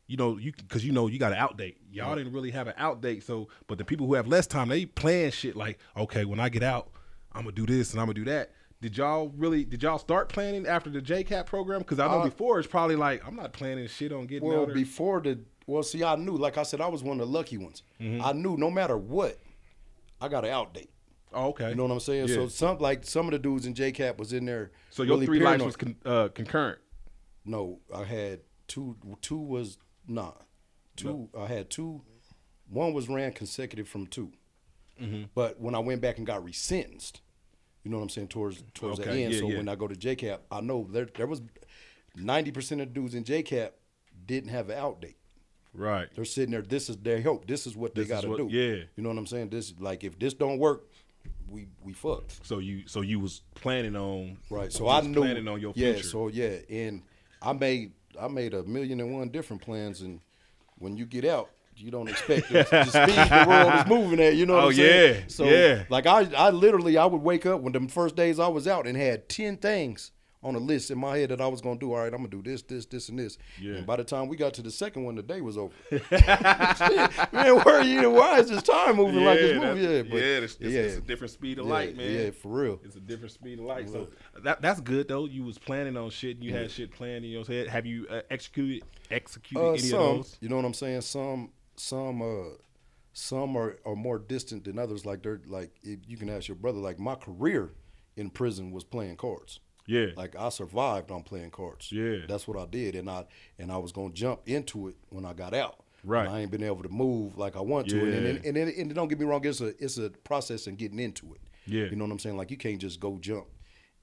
you know, you because you know you got an outdate. Y'all didn't really have an outdate. So, but the people who have less time, they plan shit like, okay, when I get out, I'm gonna do this and I'm gonna do that. Did y'all really? Did y'all start planning after the JCAP program? Because I know Uh, before it's probably like I'm not planning shit on getting Well, out. Or, before the well, see, I knew. Like I said, I was one of the lucky ones. Mm-hmm. I knew no matter what, I got an outdate. Oh, okay. You know what I'm saying? Yeah. So some like some of the dudes in JCap was in there. So your really three paranoid. was con- uh, concurrent. No, I had two. Two was nah. Two. I had two. One was ran consecutive from 2 Mm-hmm. But when I went back and got resentenced, you know what I'm saying towards towards the end. yeah, so yeah. when I go to JCap, I know there there was ninety percent of dudes in JCap didn't have an out date. Right. They're sitting there. This is their hope. This is what they This is got to do. yeah. You know what I'm saying? This like if this don't work, we we fucked. So you so you was planning on Right. So I knew planning on your yeah, future. So yeah, and I made I made a million and one different plans, and when you get out, you don't expect the, the speed the world is moving at. You know what Oh, I'm saying? yeah, So yeah. like I I literally I would wake up when the first days I was out and had ten things on a list in my head that I was gonna do. All right, I'm gonna do this, this, this, and this. Yeah. And by the time we got to the second one, the day was over. Man, where are you? Why is this time moving like this movie? Yeah, but yeah, it's, it's, it's a different speed of Yeah, light, man. yeah, for real. It's a different speed of light. So that that's good though. You was planning on shit. and You had shit planned in your head. Have you uh, executed executed Uh, any some, of those? you know what I'm saying? Some, some, uh, some are, are more distant than others. Like they're like, if you can ask your brother. Like my career in prison was playing cards. Yeah. Like I survived on playing cards. Yeah. That's what I did, and I and I was gonna jump into it when I got out. Right. And I ain't been able to move like I want to, and and, and, and, and don't get me wrong, it's a it's a process in getting into it. Yeah. You know what I'm saying? Like you can't just go jump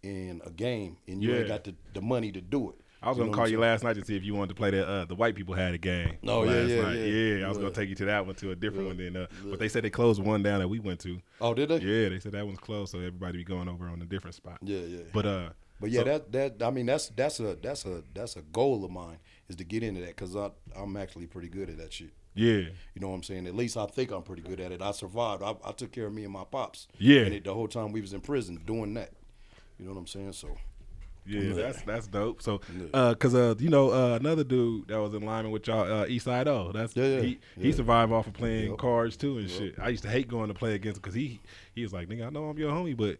in a game and you Yeah. ain't got the, the money to do it. I was You gonna call you last night to see if you wanted to play that. Uh, the white people had a game. Oh, yeah, yeah, night. yeah. I was gonna take you to that one to a different one. Then, uh, but they said they closed one down that we went to. Oh, did they? Yeah, they said that one's closed, so everybody be going over on a different spot. Yeah, yeah. But uh, But yeah, so- that that I mean that's that's a that's a that's a goal of mine is to get into that because I I'm actually pretty good at that shit. yeah, You know what I'm saying? At least I think I'm pretty good at it. I survived. I, I took care of me and my pops. Yeah. And it, the whole time we was in prison doing that. You know what I'm saying? So Yeah, that's that's dope. So, uh, cause uh, you know, uh, another dude that was in Limon with y'all, uh, Eastside O. That's Yeah, yeah, he he survived off of playing Yep. cards too and shit. I used to hate going to play against him because he he was like, nigga, I know I'm your homie, but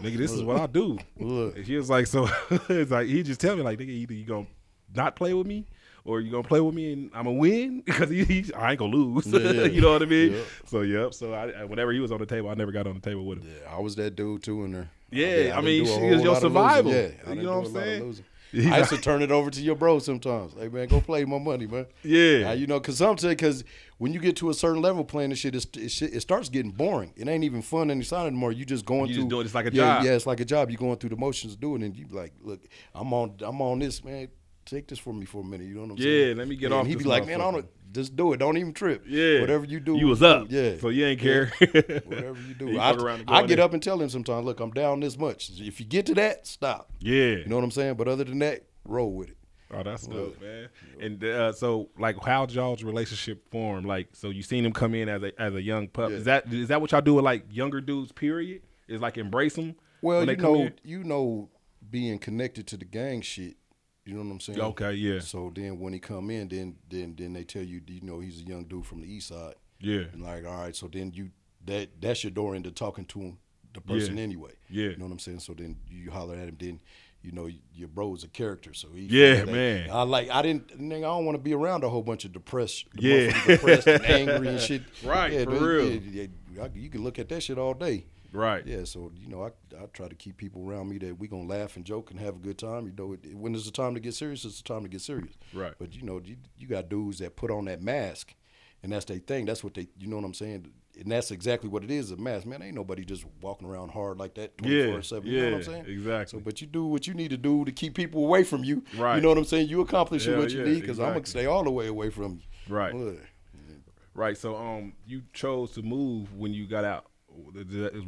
nigga, this is what I do. Look. And he was like, so it's like he just tell me like, nigga, either you gonna not play with me. Or you gonna play with me and I'm gonna win because he, he, I ain't gonna lose. Yeah, you know what I mean? Yep. So yep. So I, I- whenever he was on the table, I never got on the table with him. yeah, I was that dude too in there. Yeah, did- I didn't mean, she is your survival. Yeah, You know what I'm a lot of saying? He's I used to turn it over to your bro sometimes. Hey man, go play my money, man. Yeah. Uh, you know, cause sometimes because when you get to a certain level playing this shit, it, it starts getting boring. It ain't even fun inside anymore. You just going You through. just do it, it's like a yeah, job. Yeah, it's like a job. You going through the motions of doing it, and you like, look, I'm on, I'm on this, man. Take this for me for a minute. You know what I'm Yeah, saying? let me get Yeah, off He'd be like, man, I don't. Just do it. Don't even trip. Yeah. Whatever you do, You was up. Yeah. So you ain't Yeah. care. Whatever you do. You I, and go I get up and tell him sometimes, look, I'm down this much. If you get to that, stop. yeah. You know what I'm saying? But other than that, roll with it. Oh, that's dope, man. And uh, so, like, how y'all's relationship form? Like, so you seen him come in as a as a young pup. Yeah. Is that is that what y'all do with like younger dudes? Period. Is like embrace them. Well, when you they come know, in? you know, being connected to the gang shit. You know what I'm saying? Okay, yeah. So then when he come in, then then then they tell you, you know, he's a young dude from the east side. Yeah. And like, all right, so then you that that's your door into talking to him, the person Yeah. anyway. Yeah. You know what I'm saying? So then you holler at him, then you know your bro's a character, so he Yeah, man. I like I didn't nigga, I don't want to be around a whole bunch of depressed, Yeah. depressed and angry and shit. Right, yeah, for dude, real. yeah, you can look at that shit all day. Right. Yeah, so you know, I I try to keep people around me that we gonna laugh and joke and have a good time. You know, it, when it's the time to get serious, it's the time to get serious. Right. But you know, you, you got dudes that put on that mask, and that's their thing. That's what they, you know what I'm saying? And that's exactly what it is, a mask. Man, ain't nobody just walking around hard like that 24 7. You know what I'm saying? exactly. So, but you do what you need to do to keep people away from you. Right. You know what I'm saying? You accomplish what you yeah, need because I'm gonna stay all the way away from you. Right. Yeah. Right. So, um, you chose to move when you got out.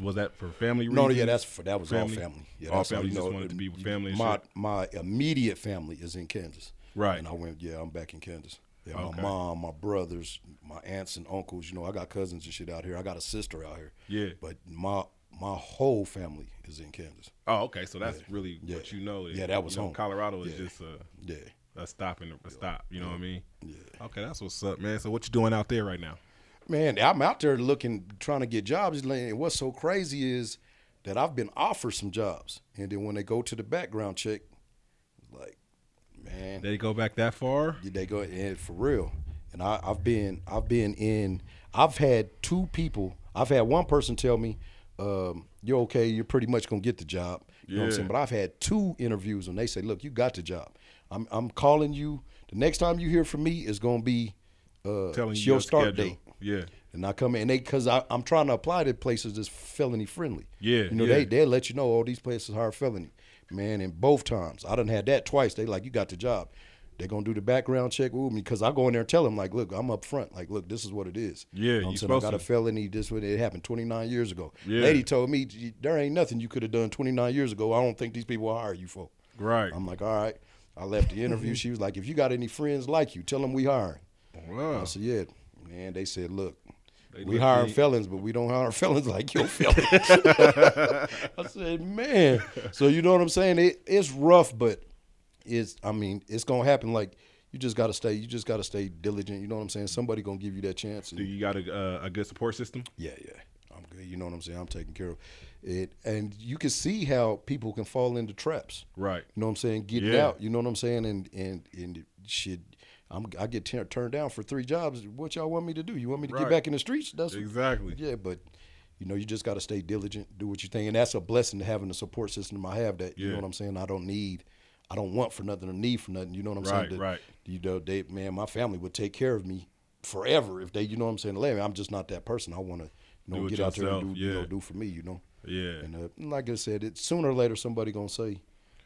Was that for family reasons? No, yeah, that's for that was Family? all family. Yeah, All family you just know, wanted to be with family my shit? my immediate family is in Kansas. Right. And I went, yeah, I'm back in Kansas. Yeah, Okay. my mom, my brothers, my aunts and uncles. You know, I got cousins and shit out here. I got a sister out here. Yeah. But my my whole family is in Kansas. Oh, okay. So that's Yeah. really Yeah. what you know. Yeah, that was you know, home. Colorado is just a, Yeah. a stop and a stop. You know what I mean? Yeah. Okay, that's what's up, man. So what you doing out there right now? Man, I'm out there looking, trying to get jobs. And what's so crazy is that I've been offered some jobs, and then when they go to the background check, like, man, They go back that far? they go and for real. And I, I've been, I've been in, I've had two people. I've had one person tell me, um, "You're okay. You're pretty much gonna get the job." You know what I'm Yeah. saying? But I've had two interviews, and they say, "Look, you got the job. I'm, I'm calling you. The next time you hear from me is gonna be uh, Telling you your start schedule. date." Yeah. And I come in and they because I'm trying to apply to places that's felony friendly. Yeah, You know, yeah. they they'll let you know all these places are felony. Man, and both times. I done had that twice. They like, you got the job. They're gonna do the background check with me because I go in there and tell them, like, look, I'm up front. Like, look, this is what it is. Yeah, You know I'm saying? I got a felony. This what it happened 29 years ago. Yeah. Lady told me there ain't nothing you could have done 29 years ago. I don't think these people will hire you for. Right. I'm like, all right. I left the interview. she was like, if you got any friends like you, tell them we hiring. Wow. I said, yeah. Man, they said, look, They we hire big. felons, but we don't hire felons like your felons. I said, man. So you know what I'm saying? It, it's rough, but it's. I mean, it's gonna happen. Like you just gotta stay. You just gotta stay diligent. You know what I'm saying? Somebody gonna give you that chance. Do you got a uh, a good support system? yeah, yeah. I'm good. You know what I'm saying? I'm taking care of it. And you can see how people can fall into traps. Right. You know what I'm saying? Getting Yeah. out. You know what I'm saying? And and and shit. I'm, I get tur- turned down for three jobs. What y'all want me to do? You want me to Right. get back in the streets? That's Exactly. What, Yeah, but you know, you just got to stay diligent, do what you think, and that's a blessing to having the support system I have. That you Yeah. know what I'm saying. I don't need, I don't want for nothing or need for nothing. You know what I'm Right, saying? That, right. You know, they man, my family would take care of me forever if they, you know what I'm saying. Let me. I'm just not that person. I want to, you know, get out there and do, you know, do for me. You know. Yeah. And uh, like I said, it sooner or later somebody gonna say,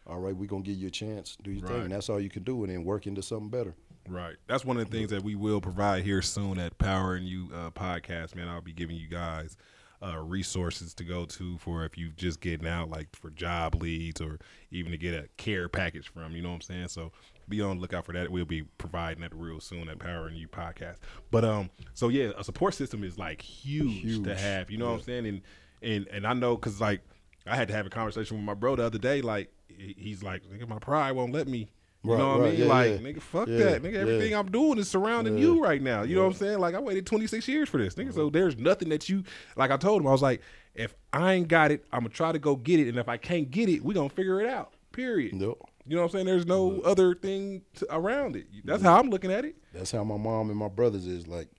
"All right, we gonna give you a chance. Do your Right. thing." And that's all you can do, and then work into something better. Right. That's one of the things that we will provide here soon at Power and You uh, podcast, man. I'll be giving you guys uh, resources to go to for if you're just getting out, like for job leads or even to get a care package from. You know what I'm saying? So be on the lookout for that. We'll be providing that real soon at Power and You podcast. But um, so yeah, a support system is like huge, Huge. to have. You know what I'm saying? And and and I know because like I had to have a conversation with my bro the other day. Like he's like, my pride won't let me. You Right, know what I mean? yeah, like, yeah. nigga, fuck Yeah, that. Nigga, everything I'm doing is surrounding you right now. You know what I'm saying? Like, I waited 26 years for this, nigga. So uh-huh. there's nothing that you, like I told him, I was like, if I ain't got it, I'm going to try to go get it. And if I can't get it, we going to figure it out, period. Yep. You know what I'm saying? There's no other thing to, around it. That's how I'm looking at it. That's how my mom and my brothers is like.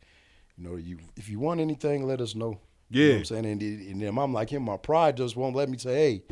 You know, you if you want anything, let us know. You Yeah. know what I'm saying? And, and then I'm like him, my pride just won't let me say, hey,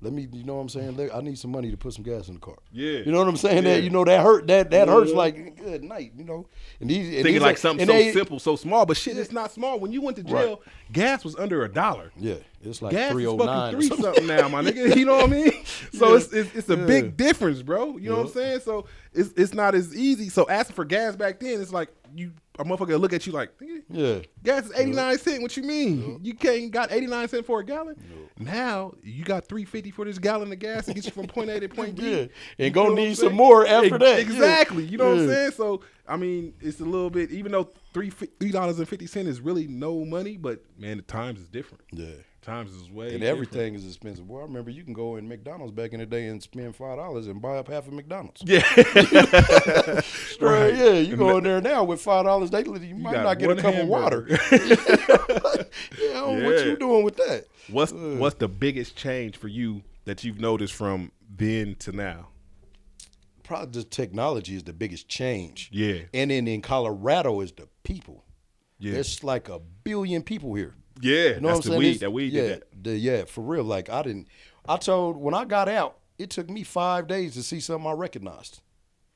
let me, you know what I'm saying? Let, I need some money to put some gas in the car. Yeah. You know what I'm saying? Yeah. That you know that hurt that that hurts like good night, you know. And these and Thinking these like something so they- simple, so small, but shit, it's not small. When you went to jail, gas was under a dollar. Yeah, it's like gas three oh nine. three something now, my nigga. You know what I mean? So Yeah. it's, it's it's a big difference, bro. You know what I'm saying? So it's it's not as easy. So asking for gas back then, it's like you a motherfucker look at you like, Yeah. gas is 89 cent. What you mean? You can't got 89 cent for a gallon? Now you got 350 for this gallon of gas to get you from point A to point B. Yeah. And You gonna need some more after that. Yeah. Exactly. You know what I'm saying? So I mean, it's a little bit. Even though three three dollars and fifty cent is really no money, but man, the times is different. Yeah. Times is way And different. everything is expensive. Well, I remember you can go in McDonald's back in the day and spend five dollars and buy up half of McDonald's. Yeah. Right, yeah, you go in there now with five dollars. They you might not get a cup of water. yeah, what you doing with that? What's what's the biggest change for you that you've noticed from then to now? Probably just technology is the biggest change. Yeah. and then in Colorado is the people. Yeah. There's like a billion people here. Yeah, You know that's what I'm the saying? weed. It's- That weed yeah, did that. the- yeah, for real. Like I didn't. I told when I got out, it took me five days to see something I recognized.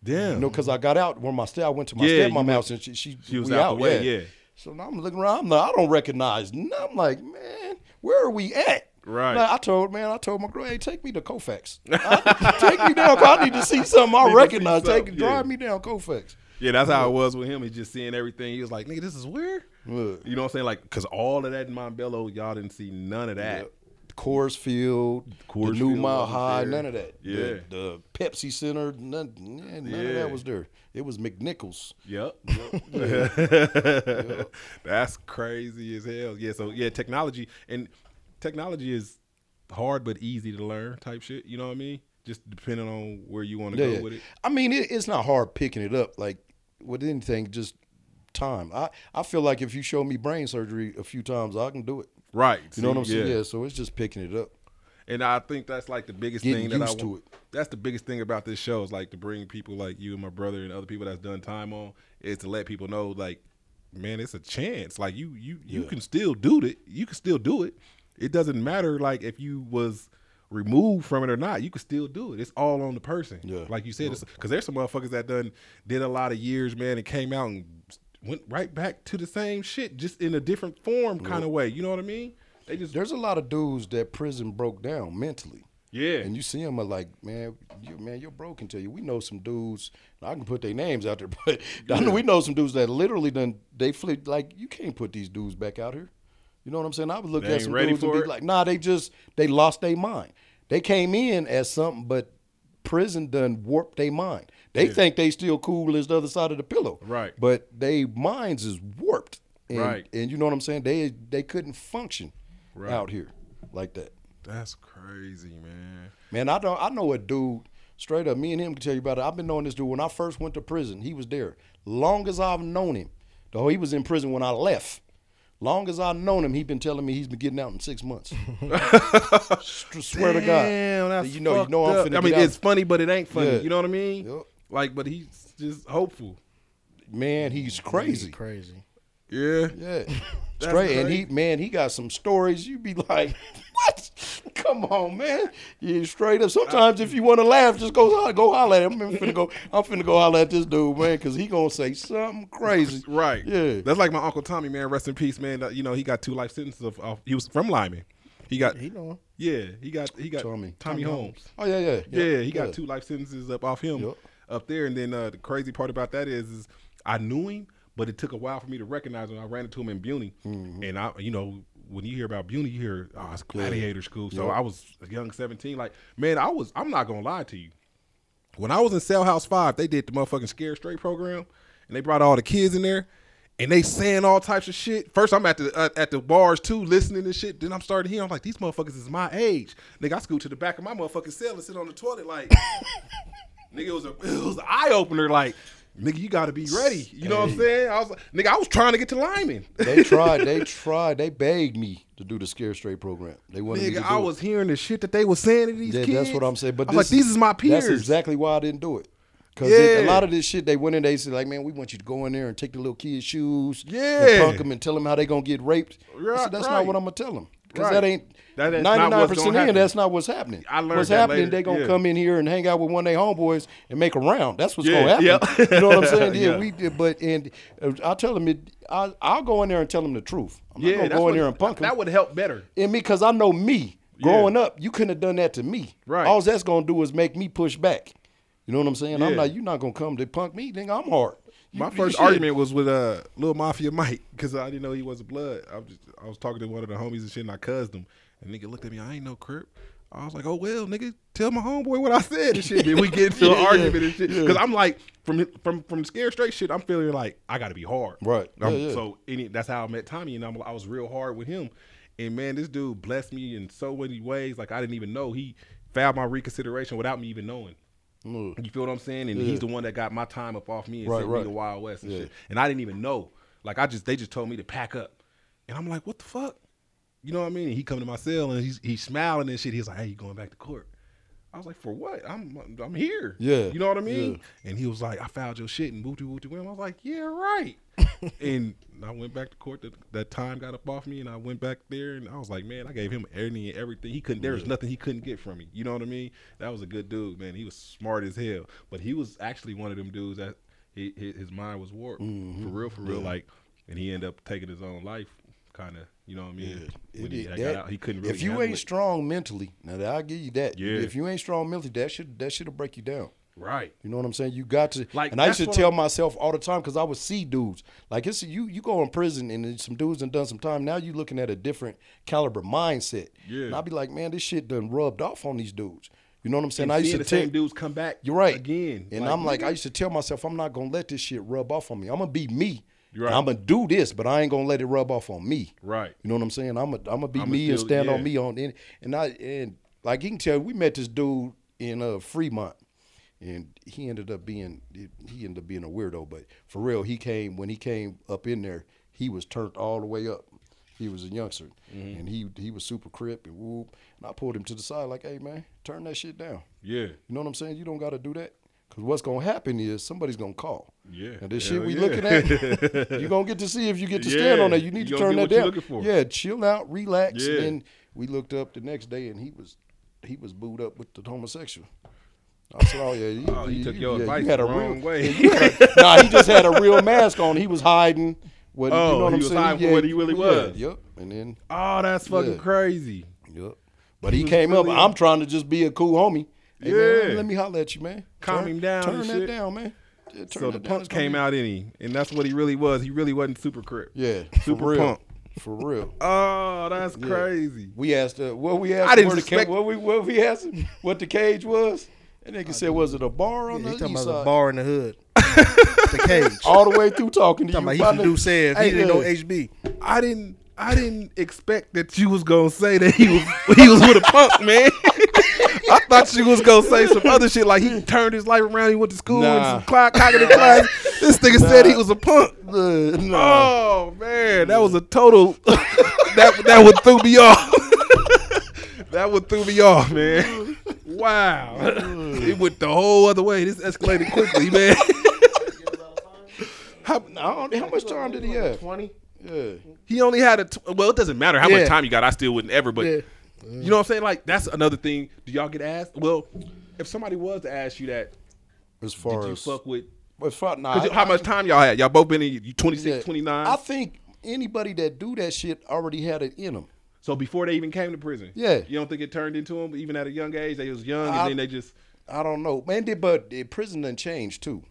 Damn. You know, because I got out when my step, I went to my Yeah, you stepmom went- house and she she, she was out the way, yeah. So now I'm looking around. I'm like, I don't recognize. nothing. I'm like, man, where are we at? Right. Like, I told man, I told my girl, hey, take me to Colfax. I- take me down. I need to see something I Need to see recognize. Take something, drive yeah. me down Colfax. Yeah, that's how it was with him. He's just seeing everything. He was like, "Nigga, this is weird." Look. You know what I'm saying? Like, cause all of that in Montbello, y'all didn't see none of that. Coors Field, Coors the New Field Mile High, there. none of that. Yeah. The, the Pepsi Center, none, yeah, none of that was there. It was McNichols. Yep. That's crazy as hell. Yeah. So yeah, technology and technology is hard but easy to learn type shit. You know what I mean? Just depending on where you want to Yeah, go with it. I mean, it, it's not hard picking it up. Like with anything, just time. I, I feel like if you show me brain surgery a few times, I can do it. Right. You know what I'm See, saying? Yeah. So it's just picking it up. And I think that's like the biggest Getting thing that I to it. That's the biggest thing about this show is like to bring people like you and my brother and other people that's done time on is to let people know like, man, it's a chance. Like you you you Yeah. can still do it. You can still do it. It doesn't matter like if you was removed from it or not. You can still do it. It's all on the person. Yeah. Like you said, because there's some motherfuckers that done did a lot of years, man, and came out and went right back to the same shit, just in a different form kind of way. You know what I mean? They just There's a lot of dudes that prison broke down mentally. yeah. And you see them are uh, like, man, you, man, you're broken to you. We know some dudes. I can put their names out there, but I know we know some dudes that literally done they flipped. Like you can't put these dudes back out here. You know what I'm saying? I would look They at some ready dudes and be it? like, nah, they just they lost their mind. They came in as something, but prison done warped their mind. They think they still cool as the other side of the pillow. Right. But they minds is warped. and, Right. And you know what I'm saying? They they couldn't function Right. out here like that. That's crazy, man. Man, I don't. I know a dude. Straight up, me and him can tell you about it. I've been knowing this dude when I first went to prison. He was there. Long as I've known him, though he was in prison when I left. Long as I've known him, he's been telling me he's been getting out in six months. S- Swear to God. Damn, that's you know, you know, I'm up. finna I mean, get out. it's funny, but it ain't funny. Yeah. You know what I mean? Yep. Like, but he's just hopeful. man, he's crazy. Crazy. Yeah. Yeah, straight. And he, man, he got some stories. You'd be like, what? Come on, man. You straight up. Sometimes if you want to laugh, just go ho- go holler at him. I'm finna go. I'm finna go holler at this dude, man, because he gonna say something crazy. Right. Yeah. That's like my uncle Tommy, man. Rest in peace, man. You know, he got two life sentences of. of he was from Limon. He got. He know. Yeah, he got. He got Tommy. Tommy, Tommy Holmes. Oh yeah, yeah, Yeah, he got yeah. two life sentences up off him Yep. up there. And then uh, the crazy part about that is, is I knew him, but it took a while for me to recognize him. I ran into him in Buny, Mm-hmm. and I, you know, when you hear about Buny, you hear, oh, it's gladiator school. So Yep. I was a young seventeen. Like, man, I was. I'm not gonna lie to you. When I was in Cell House Five, they did the motherfucking Scare Straight program, and they brought all the kids in there, and they saying all types of shit. First, I'm at the uh, at the bars too, listening to shit. Then I'm starting to hear. I'm like, these motherfuckers is my age. Nigga, I scoot to the back of my motherfucking cell and sit on the toilet like, nigga, it was a it was an eye opener. Like, nigga, you got to be ready. You know what I'm saying? I was like, nigga, I was trying to get to Limon. They tried. They tried. They begged me to do the Scare Straight program. They wanted me to Nigga, do I it. was hearing the shit that they were saying to these Yeah, kids. that's what I'm saying. But I was this like, these is my peers. That's exactly why I didn't do it. Because Yeah. a lot of this shit, they went in, they said, like, man, we want you to go in there and take the little kids' shoes, Yeah. and punk them and tell them how they gonna get raped. Right, said, that's right. not what I'm gonna tell them. Because Right. that ain't That is not ninety nine what's percent gonna in. That's not what's happening. I learned what's happening. later, They gonna yeah. come in here and hang out with one of their homeboys and make a round. That's what's Yeah, gonna happen. yep. you know what I'm saying? Yeah, Yeah. we did. But and uh, I tell them it. I, I'll go in there and tell them the truth. I'm not yeah, gonna go in there and punk them. That would help better. And me, because I know me growing up, you couldn't have done that to me. Right. All that's gonna do is make me push back. You know what I'm saying? Yeah. I'm like, you're not gonna come to punk me, nigga. I'm hard. My you first argument was with uh Lil Mafia Mike because I didn't know he was a blood. I was just I was talking to one of the homies and shit, and I cussed him. And nigga looked at me, I ain't no crip. I was like, oh well, nigga, tell my homeboy what I said and shit. Then we get into Yeah, an yeah, argument and shit yeah. because I'm like from from from scared straight shit. I'm feeling like I got to be hard, Right. Yeah, yeah. So any, that's how I met Tommy, and I'm, I was real hard with him. And man, this dude blessed me in so many ways. Like I didn't even know he found my reconsideration without me even knowing. Mm. You feel what I'm saying? And Yeah. he's the one that got my time up off me and Right, sent me right. to Wild West and Yeah. shit. And I didn't even know. Like I just they just told me to pack up. And I'm like, what the fuck? You know what I mean? And he come to my cell and he's he's smiling and shit. He's like, Hey, you going back to court? I was like, for what? I'm I'm here. Yeah, You know what I mean? And he was like, I filed your shit and wooty wooty wham. I was like, Yeah, right. and I went back to court. That, that time got up off me, and I went back there, and I was like, man, I gave him any and everything. He couldn't. There was nothing he couldn't get from me. You know what I mean? That was a good dude, man. He was smart as hell, but he was actually one of them dudes that he, his, his mind was warped mm-hmm. for real, for real. Like, and he ended up taking his own life, kind of. You know what I mean? When It- he, it- got that- out, he couldn't really. if you ain't it. strong mentally, now that I'll give you that. Yeah. If you ain't strong mentally, that should that should break you down. right? You know what I'm saying? You got to Like, and I used to tell myself all the time because I would see dudes like it's you. You go in prison and some dudes and done some time. Now you looking at a different caliber mindset. Yeah. And I'd be like, man, this shit done rubbed off on these dudes. You know what I'm saying? And I used to the same tell dudes come back. You're right. again, And I'm like, I used to tell myself, I'm not gonna let this shit rub off on me. I'm gonna be me. Right. I'm gonna do this, but I ain't gonna let it rub off on me. Right. You know what I'm saying? I'm gonna I'm gonna be I'ma me and stand yeah. on me on and and I and like you can tell, we met this dude in uh, Fremont, and he ended up being he ended up being a weirdo. But for real, he came when he came up in there, he was turned all the way up. He was a youngster, Mm-hmm. and he he was super crip and whoop. And I pulled him to the side like, "Hey man, turn that shit down." yeah, You know what I'm saying? You don't got to do that. Because what's going to happen is somebody's going to call. Yeah. And this Hell shit we yeah. looking at, you're going to get to see if you get to stand Yeah. on that. You need You to gonna turn that down. Yeah, chill out, relax. Yeah. And then we looked up the next day and he was he was booed up with the homosexual. I said, "Oh yeah, you, Oh, he you- took your yeah, advice you had a wrong real, way. yeah, a- nah, he just had a real mask on. He was hiding. What, Oh, you know what he I'm was saying? hiding from what he really yeah, was. Yep. And then Oh, that's fucking Yeah. crazy. Yep. But he was came up. really- I'm trying to just be a cool homie. Hey, man, Yeah. let me holler at you, man. Calm Turn- him down Turn that shit. down, man. Yeah, turn So the that down. punch It's gonna came out in him, and that's what he really was. He really wasn't super crip. Yeah, Super for real. punk. For real. Oh, that's crazy. We asked uh, what we asked. I didn't where the ca- what we what we asked him, what the cage was. And nigga said, was it a bar on Yeah, he the talking east about side? the bar in the hood. the cage. all the way through talking to Talking you. about he about can do says he didn't know. HB. I didn't. I didn't expect that you was gonna say that he was he was with a punk man. I thought she was gonna say some other shit like he turned his life around. He went to school and some clock cognitive class. This nigga said he was a punk. Uh, nah. Oh man, that was a total. that that would threw me off. that would threw me off, man. Wow, it went the whole other way. This escalated quickly, man. How, I don't- how much time did he have? Twenty. Yeah. He only had a. T- well, it doesn't matter how Yeah. much time you got. I still wouldn't ever. But Yeah. You know what I'm saying? Like that's another thing. Do y'all get asked? Well, if somebody was to ask you that, As far did you as fuck with? as far, nah, I- how much time y'all had? Y'all both been in you 26, yeah. 29. I think anybody that do that shit already had it in them. so before they even came to prison, Yeah. You don't think it turned into them even at a young age? They was young I- and then they just. I don't know, man. Did but the prison done changed too.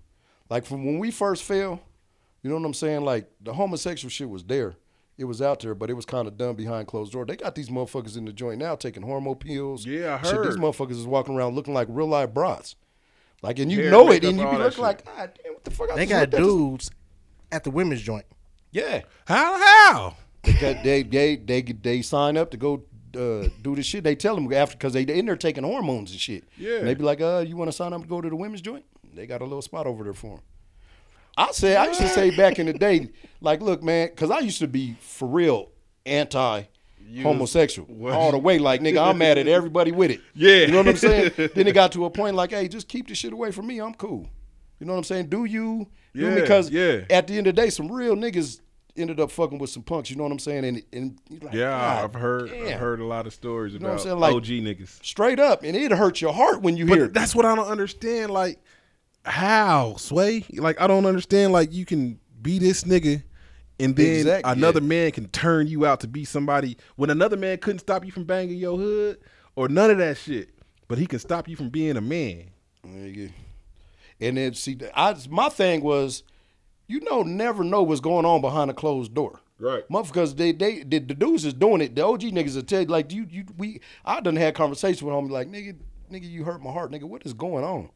Like from when we first fell, you know what I'm saying? Like the homosexual shit was there. It was out there, but it was kind of done behind closed door. They got these motherfuckers in the joint now taking hormone pills. Yeah, I Shit, these motherfuckers is walking around looking like real life brats. Like, and you Hair, know it, and you all be that looking shit. like, God damn, what the fuck? I They just got looked this-" dudes at the women's joint. Yeah, How how? they got, they they they they sign up to go uh, do this shit. They tell them after because they in there taking hormones and shit. Yeah. and they be like, uh, you want to sign up to go to the women's joint? They got a little spot over there for them. I say I used to say back in the day, like, look, man, because I used to be for real anti. Homosexual all the way, like nigga, I'm mad at everybody with it. Yeah. you know what I'm saying. then it got to a point like, hey, just keep this shit away from me. I'm cool. You know what I'm saying? Do you? you Yeah, because yeah. at the end of the day, some real niggas ended up fucking with some punks. You know what I'm saying? And and like, Yeah, I've heard I've heard a lot of stories know what I'm about saying? Like- OG niggas. straight up, and it hurts your heart when you hear But it. that's what I don't understand. Like, how sway? Like, I don't understand. Like, you can be this nigga, and then Exact- another man can turn you out to be somebody when another man couldn't stop you from banging your hood or none of that shit. But he can stop you from being a man. And then see, I my thing was, you know, never know what's going on behind a closed door. Right. Motherfuckers, they they the, the dudes is doing it. The OG niggas will tell you like you you we I done had conversations with homie like nigga nigga you hurt my heart nigga what is going on?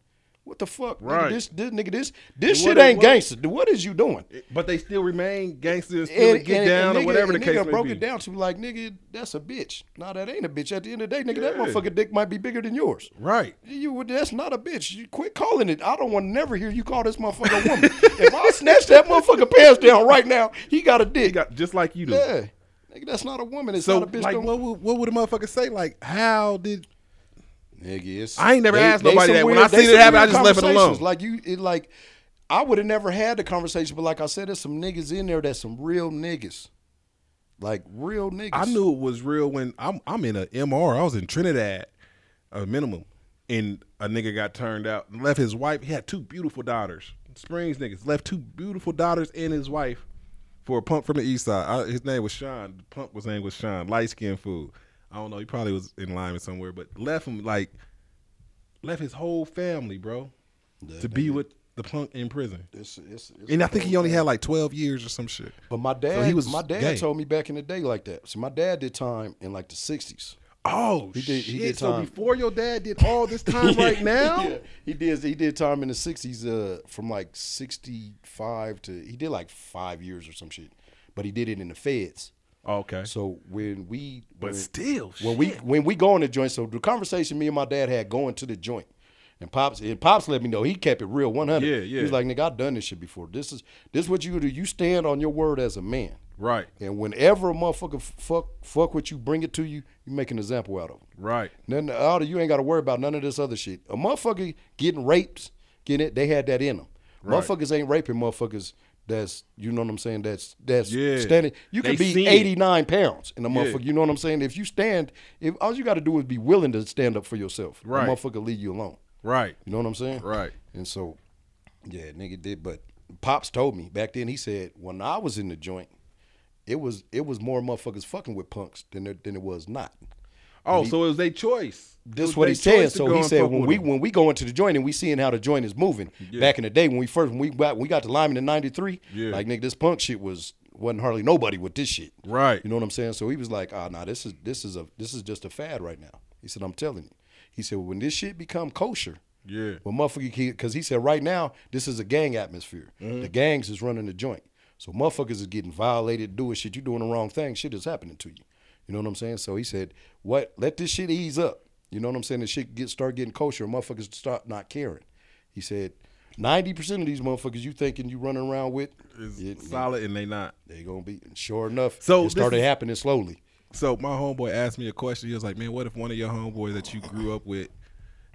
What the fuck? Nigga, this this nigga this this shit ain't what- gangster. What is you doing? But they still remain gangsters, still get down or nigga- whatever the and case nigga may broke be. it down to like, nigga, that's a bitch. Nah, that ain't a bitch. At the end of the day, nigga, that Yeah. motherfucker dick might be bigger than yours. Right. You that's not a bitch. You quit calling it. I don't want to never hear you call this motherfucker a woman. if I snatch that motherfucker pants down right now, he got a dick. He got just like you do. yeah. Nigga, that's not a woman. It's So, not a bitch. like, what would, what would a motherfucker say? Like, how did Nigga, it's, I ain't never asked nobody some that. When I seen it happen, I just left it alone. Like you, it like I would have never had the conversation, but like I said, there's some niggas in there that's some real niggas, like real niggas. I knew it was real when I'm I'm in a MR. I was in Trinidad, a minimum, and a nigga got turned out and left his wife. He had two beautiful daughters. Springs niggas left two beautiful daughters and his wife for a punk from the east side. I, his name was Sean. The punk was name was Sean. Light skinned fool. I don't know. He probably was in Limon somewhere, but left him like left his whole family, bro, to be with the punk in prison. It's, it's, it's And I think he only had like twelve years or some shit. But my dad, So he was my dad gay. told me back in the day like that. So my dad did time in like the '60s. Oh He did- shit! he did so before your dad did all this time right now, yeah, he did. He did time in the '60s, uh, from like '65 to he did like five years or some shit. But he did it in the feds. Oh, okay. So when we, But when- still, when we when we go in the joint, so the conversation me and my dad had going to the joint, and pops and pops let me know he kept it real one hundred. Yeah, yeah. He was like, nigga, I've done this shit before. This is this is what you do. You stand on your word as a man. right, And whenever a motherfucker fuck fuck with you, bring it to you, you make an example out of him. right, Then out of you ain't got to worry about none of this other shit. A motherfucker getting raped, getting it, they had that in them. Right. Motherfuckers ain't raping motherfuckers. That's you know what I'm saying. That's that's Yeah. standing. You can be seen it. 89 pounds in a Yeah. motherfucker. You know what I'm saying. If you stand, if all you got to do is be willing to stand up for yourself, Right. a motherfucker leave you alone. right, You know what I'm saying? right. And so, yeah, nigga did. But pops told me back then. He said when I was in the joint, it was it was more motherfuckers fucking with punks than there, than it was not. Oh, so it was their choice. This what he said. So he said when we when we go into the joint and we seeing how the joint is moving. Yeah. Back in the day when we first when we got when we got to Limon in '93, Yeah. like nigga, this punk shit was wasn't hardly nobody with this shit. Right. You know what I'm saying? So he was like, ah, nah, this is this is a this is just a fad right now. He said, I'm telling you. He said, when this shit become kosher, Yeah. Well, motherfucker, because he said right now this is a gang atmosphere. Mm-hmm. The gangs is running the joint, so motherfuckers is getting violated, doing shit. You doing the wrong thing. Shit is happening to you. You know what I'm saying? So he said, "What? Let this shit ease up." You know what I'm saying? The shit get start getting kosher. Motherfuckers start not caring. He said, 90 percent of these motherfuckers you thinking you running around with Is it- solid and they not. They gonna be. Sure enough, So it started is- happening slowly. So my homeboy asked me a question. He was like, "Man, what if one of your homeboys that you grew up with,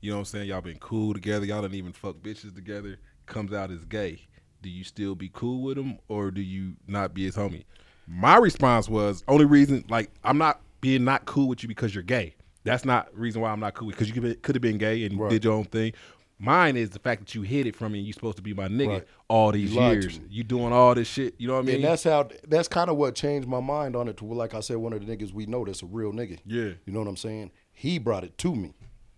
you know what I'm saying, y'all been cool together, y'all don't even fuck bitches together, comes out as gay? Do you still be cool with him or do you not be his homie?" My response was, "Only reason, like, I'm not being not cool with you because you're gay. That's not reason why I'm not cool because you could have been gay and Right. did your own thing." Mine is the fact that you hid it from me and you supposed to be my nigga Right. all these You years. You doing all this shit. You know what I mean? And that's how. That's kind of what changed my mind on it. To like I said, one of the niggas we know that's a real nigga. Yeah. You know what I'm saying? He brought it to me,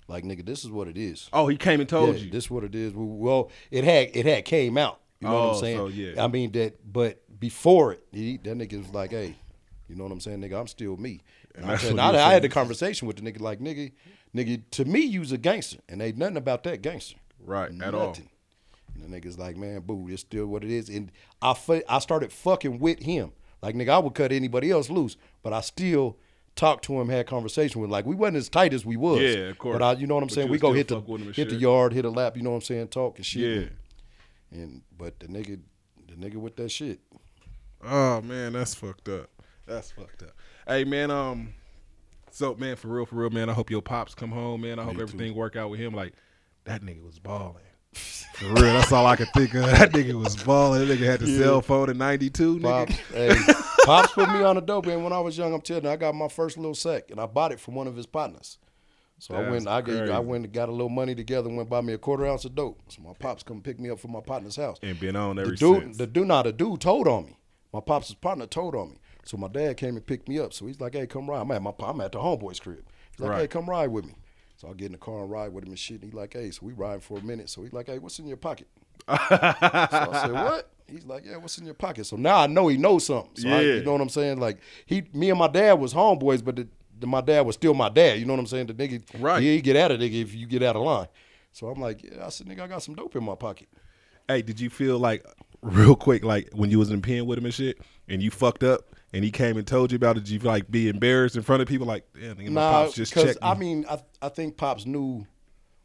like nigga, this is what it is. oh, he came and told yeah, you. this is what it is. Well, it had it had came out. You know what Oh, I'm saying? so, yeah. I mean that, but before it, he, that nigga was like, hey, you know what I'm saying, nigga? I'm still me. And I, said, what I, I had the conversation with the nigga, like nigga, nigga, to me, you's a gangster, and ain't nothing about that gangster. Right, at all. Nothing. And the nigga's like, man, boo, it's still what it is. And I fu- I started fucking with him. Like, nigga, I would cut anybody else loose, but I still talked to him, had conversation with him. Like, we wasn't as tight as we was. Yeah, of course. But I, you know what I'm But saying? We go hit the fuck with him and hit the yard, hit a lap, you know what I'm saying? Talk and shit. Yeah. And, but the nigga, the nigga with that shit. Oh man, that's fucked up. That's fucked up. Hey man, um, so man, for real, for real, man. I hope your pops come home, man. I hope too. everything work out with him. Like that nigga was balling. For real, that's all I could think of. That nigga was balling. That nigga had the cell phone in '92. Pops, hey, Pops put me on a dope, and when I was young, I'm telling you, I got my first little sack, and I bought it from one of his partners. So I went, I, gave, I went and got a little money together, and went buy me a quarter ounce of dope. So my pops come pick me up from my partner's house. And been on ever the dude, since. the dude, not the dude told on me. My pops' partner told on me. So my dad came and picked me up. So he's like, "Hey, come ride." I'm at my, I'm at the homeboy's crib. He's like, Right. "Hey, come ride with me." So I get in the car and ride with him and shit. And he's like, "Hey," so we riding for a minute. So he's like, "Hey, what's in your pocket?" so I said, "What?" He's like, "Yeah, what's in your pocket?" So now I know he knows something. So I, Yeah. you know what I'm saying? Like he, me and my dad was homeboys, but the, my dad was still my dad. You know what I'm saying? The nigga, Right. He get out of nigga if you get out of line. So I'm like, yeah. I said, nigga, I got some dope in my pocket. Hey, did you feel like real quick, like when you was in pen with him and shit, and you fucked up, and he came and told you about it? Did you like be embarrassed in front of people? Like, damn, nigga, my Nah, pops just checked me. I mean, I I think pops knew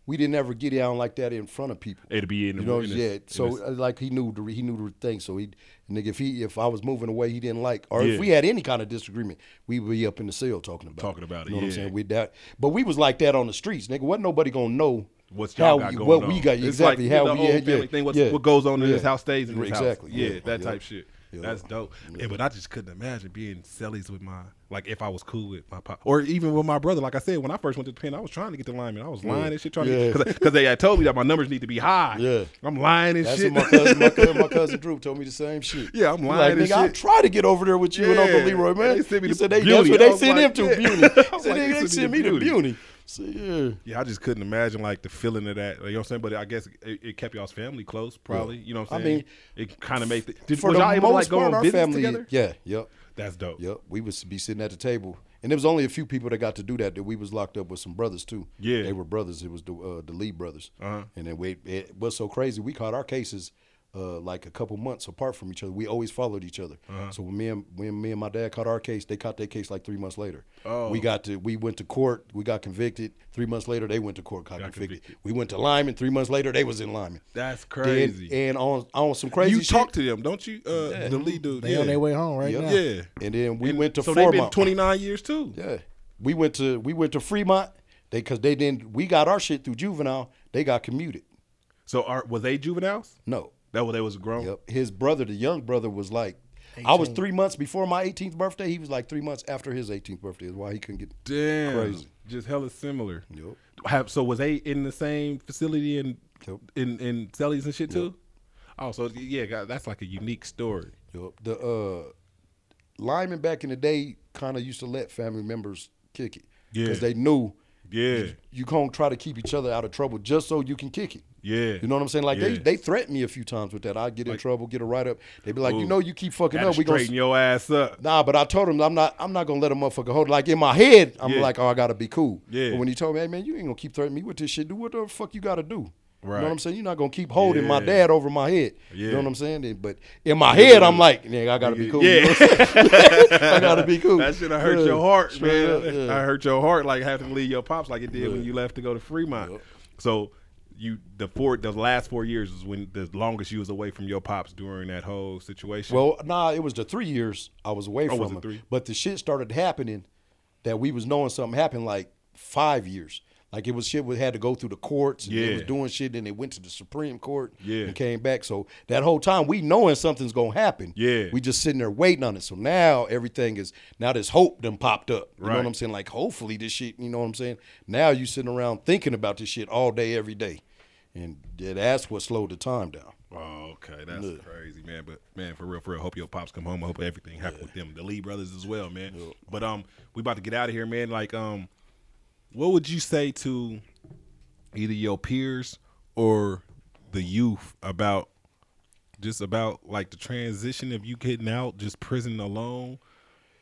we didn't ever get down like that in front of people. It'd be in the You know, yeah. in So uh, like he knew the he knew the thing. So he nigga, if he if I was moving away, he didn't like, or Yeah. if we had any kind of disagreement, we would be up in the cell talking about Talking about it, You know what I'm saying? We that, but we was like that on the streets, nigga. Wasn't nobody gonna know What's y'all how got we, what on. we got It's exactly like how the we old yeah, family yeah, thing. What's, yeah. what goes on in Yeah. this house stays in this exactly. house. Yeah, Yeah, that yeah. type shit. Yeah. That's dope. Yeah, but I just couldn't imagine being cellies with my like if I was cool with my pop or even with my brother. Like I said, when I first went to the pen, I was trying to get the Limon. I was lying and shit trying Yeah. to because they had told me that my numbers need to be high. Yeah. I'm lying and That's shit. my cousin, my cousin, my cousin Drew told me the same shit. Yeah, I'm lying Like, and nigga, I try to get over there with you and Uncle Leroy, man. They sent me to said they, that's what they sent like, him to, yeah. Beauty. He said like, they, sent me to Beauty. So, yeah. Yeah, I just couldn't imagine like the feeling of that. You know what I'm saying? But I guess it, it kept y'all's family close, probably. You know what I'm I saying? mean, it kind of made. The, did, For was the y'all able to like go on our business family, together? yeah, yep. That's dope. Yep, we would be sitting at the table, and there was only a few people that got to do that. That we was locked up with some brothers too. Yeah. they were brothers. It was the uh, the Lee brothers. Uh-huh. And then we it was so crazy. We caught our cases uh, like a couple months apart from each other. We always followed each other. Uh-huh. So when me and when me and my dad caught our case, they caught their case like three months later. Oh. we got to we went to court. We got convicted. Three months later, they went to court, got, Got convicted. convicted. We went to Limon. Three months later, they was in Limon. That's Then- crazy. and on on some crazy you shit. talk to them, don't you? Uh, The lead dude. They yeah. on their way home right Yep. now. Yeah. And then we And went to so they've Fremont. been 29 years too. Yeah, we went to we went to Fremont. They because they didn't. We got our shit through juvenile. They got commuted. So are were they juveniles? No. That was they was grown. Yep. His brother, the young brother, was like. I was three months before my 18th birthday. He was like three months after his 18th birthday. Is why he couldn't get. Damn. Crazy. Just hella similar. Yep. Have, so was they in the same facility in Yep. in in Cellies and shit too? Oh, so yeah, God, that's like a unique story. Yep. The uh, Limon back in the day kind of used to let family members kick it Yeah. because they knew Yeah. you, you gonna try to keep each other out of trouble just so you can kick it. Yeah. You know what I'm saying? Like they Yeah. they threatened me a few times with that. I get in Like- trouble, get a write up. They be like, you know, you keep fucking up. We gonna straighten your ass up. Nah, but I told him I'm not. I'm not gonna let a motherfucker hold. Like in my head, I'm Yeah. like, oh, I gotta be cool. Yeah. But when he told me, hey man, you ain't gonna keep threatening me with this shit. Do what the fuck you gotta do. You Right. know what I'm saying? You're not gonna keep holding my dad over my head. Yeah. You know what I'm saying? But in my head, I'm like, nigga, I gotta be cool. Yeah. You know? I gotta be cool. That should have hurt Yeah. your heart, man. yeah. I hurt your heart like having to leave your pops like it did when you left to go to Fremont. So you the four the last four years was when the longest you was away from your pops during that whole situation. Well, nah, it was the three years I was away Oh, from was it him. But the shit started happening that we was knowing something happened like five years. Like it was shit we had to go through the courts and they was doing shit and they went to the Supreme Court Yeah. and came back. So that whole time we knowing something's gonna happen. Yeah. We just sitting there waiting on it. So now everything is now this hope done popped up. You know Right. what I'm saying? Like hopefully this shit, you know what I'm saying? Now you sitting around thinking about this shit all day, every day. And yeah, that's what slowed the time down. Oh, okay, that's crazy, man. But man, for real, for real, hope your pops come home. I hope everything happen with them, the Lee brothers as well, man. But um, we about to get out of here, man. Like um, what would you say to either your peers or the youth about just about like the transition of you getting out, just prison alone?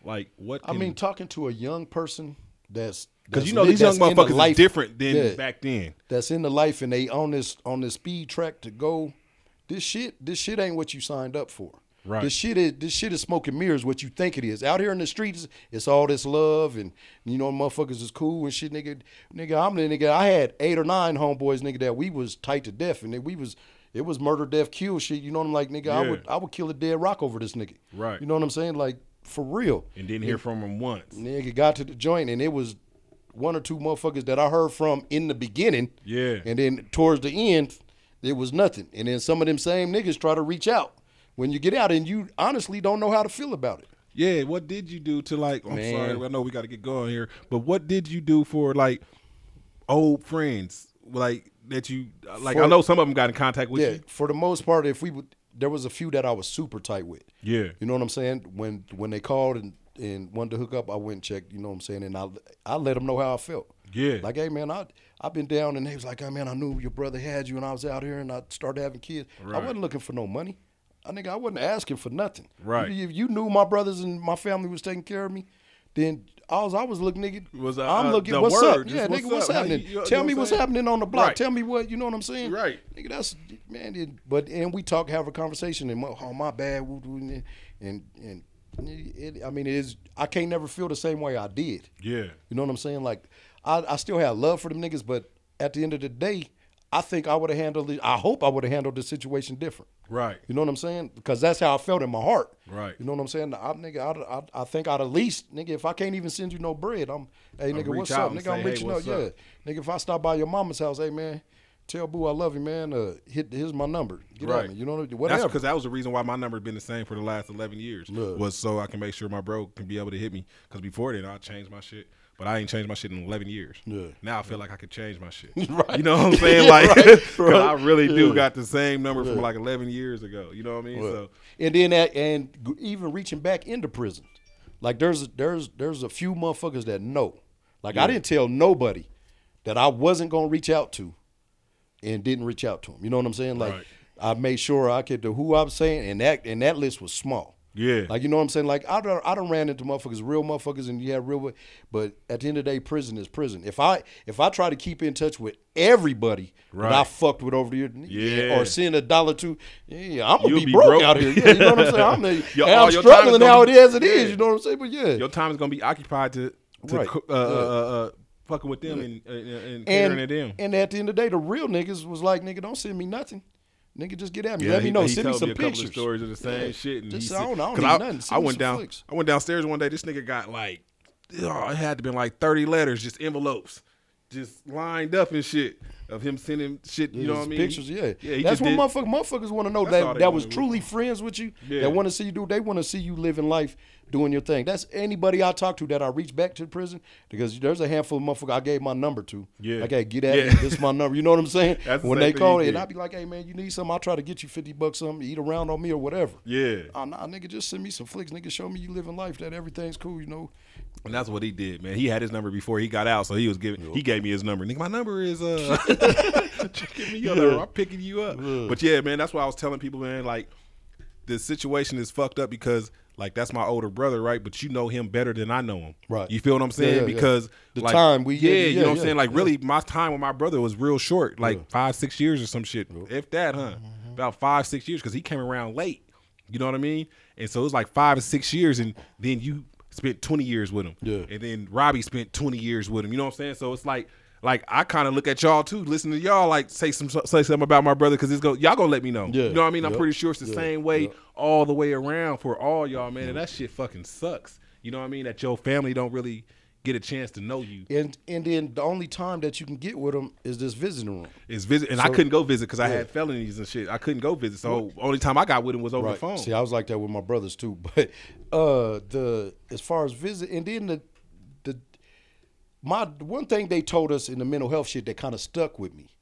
Like what? I mean, talking to a young person that's because you know these young in the motherfuckers life- is different than Yeah. back then. that's in the life and they on this on this speed track to go. This shit, this shit ain't what you signed up for. Right. This shit is this shit is smoke and mirrors what you think it is. Out here in the streets, it's all this love and you know motherfuckers is cool and shit, nigga. Nigga, I'm the nigga. I had eight or nine homeboys, nigga, that we was tight to death and we was it was murder, death, kill shit. You know what I'm like, nigga. I would I would kill a dead rock over this nigga. Right. You know what I'm saying? Like for real. And didn't hear from him once. Nigga got to the joint and it was one or two motherfuckers that I heard from in the beginning. Yeah. And then towards the end, it was nothing. And then some of them same niggas try to reach out when you get out and you honestly don't know how to feel about it. Yeah, what did you do to like? I'm Man. sorry, I know we got to get going here, but what did you do for like old friends, like that you uh, like? I know some of them got in contact with yeah. you. For the most part, if we would, there was a few that I was super tight with. Yeah, You know what I'm saying? When when they called and and wanted to hook up, I went and checked. You know what I'm saying? And I I let them know how I felt. Yeah. Like, hey man, I I've been down, and they was like, hey man, I knew your brother had you, and I was out here, and I started having kids. I wasn't looking for no money. I think I wasn't asking for nothing. Right. If you knew my brothers and my family was taking care of me, then all I was looking, nigga. Was, uh, I'm uh, looking. the What's word, up? Yeah, what's nigga, what's up? Happening? you- you Tell me what's happening on the block. Right. Tell me what you know what I'm saying. Right. Nigga, that's man. It, but and we talk, have a conversation, and my- oh my bad, and and, and it, I mean, it is. I can't never feel the same way I did. yeah, You know what I'm saying? Like, I, I still have love for them niggas, but at the end of the day, I think I would have handled it. I hope I would have handled the situation different. Right. You know what I'm saying? Because that's how I felt in my heart. Right. You know what I'm saying? I, nigga, I, I, I think I'd at least, nigga, if I can't even send you no bread, I'm, hey, nigga, what's up? Nigga, say, I'm hey, reaching out. what's Yeah. Nigga, if I stop by your mama's house, hey, man, tell Boo I love you, man. Uh, hit, here's my number. Get Right. me. You know, what? That's whatever. because that was the reason why my number had been the same for the last eleven years. Look. Was so I can make sure my bro can be able to hit me. Because before then I changed my shit, but I ain't changed my shit in eleven years. Yeah. Now I feel like I could change my shit. Right. You know what I'm saying? Like, right, right. I really do Yeah. got the same number from like eleven years ago. You know what I mean? So and then that, and even reaching back into prison, like there's there's there's a few motherfuckers that know. Like I didn't tell nobody that I wasn't gonna reach out to, and didn't reach out to them. You know what I'm saying? Like Right. I made sure I could do who I'm saying, and that and that list was small. Yeah. Like you know what I'm saying? Like I done, I done ran into motherfuckers, real motherfuckers, and you have real. But at the end of the day, prison is prison. If I if I try to keep in touch with everybody that I fucked with over the years, Yeah. or send a dollar to, yeah, I'm gonna You'll be, be broke, broke. out here. Yeah, you know what I'm saying? I'm, the, Your- I'm is struggling how it be- is. It is. You know what I'm saying? But yeah, your time is gonna be occupied to to Right. uh, uh, uh, uh, fucking with them and, and, and and them. and at the end of the day, the real niggas was like, nigga, don't send me nothing. Nigga, just get at me. Yeah, Let me know. Send me some a pictures. of stories of the same Yeah. shit. And Just said- I don't, I don't I, nothing. Send I me went down. flicks. I went downstairs one day. This nigga got like, oh, it had to been like thirty letters, just envelopes, just lined up and shit of him sending shit. You know what I mean? Pictures, yeah. Yeah, he That's what motherfuckers, motherfuckers want to know That's that that was truly friends with you. Yeah. That want to see you do. They want to see you living life, doing your thing. That's anybody I talk to that I reach back to the prison because there's a handful of motherfuckers I gave my number to. Yeah. Like, hey, get at Yeah. me. This is my number. You know what I'm saying? That's when same they call it, and did. I be like, hey man, you need something? I'll try to get you fifty bucks, something, eat around on me or whatever. Yeah. Oh, nah, nigga, just send me some flicks, nigga. Show me you living life, that everything's cool, you know. And that's what he did, man. He had his number before he got out, so he was giving. He gave me his number. Nigga, my number is uh. Give me other. I'm picking you up. But yeah, man, that's why I was telling people, man. Like the situation is fucked up because. Like that's my older brother, right? But you know him better than I know him. Right. You feel what I'm saying? Yeah, yeah, yeah. because The like, time we- yeah, yeah, you know what I'm saying? Like yeah. really, my time with my brother was real short, like Yeah. five, six years or some shit, if that, huh? Mm-hmm. About five, six years, because he came around late. You know what I mean? And so it was like five or six years, and then you spent 20 years with him. Yeah. And then Robbie spent 20 years with him. You know what I'm saying? So it's like, like I kind of look at y'all too, listen to y'all, like say some say something about my brother, because it's go y'all gonna let me know. Yeah. You know what I mean? I'm pretty sure it's the Yeah. same way Yep. all the way around for all y'all, man. And that shit fucking sucks. You know what I mean? That your family don't really get a chance to know you. And and then the only time that you can get with them is this visiting room. Is visit, and I couldn't go visit because I Yeah. had felonies and shit. I couldn't go visit, so only time I got with him was over the phone. See, I was like that with my brothers too. But uh the as far as visit and then the the my one thing they told us in the mental health shit that kind of stuck with me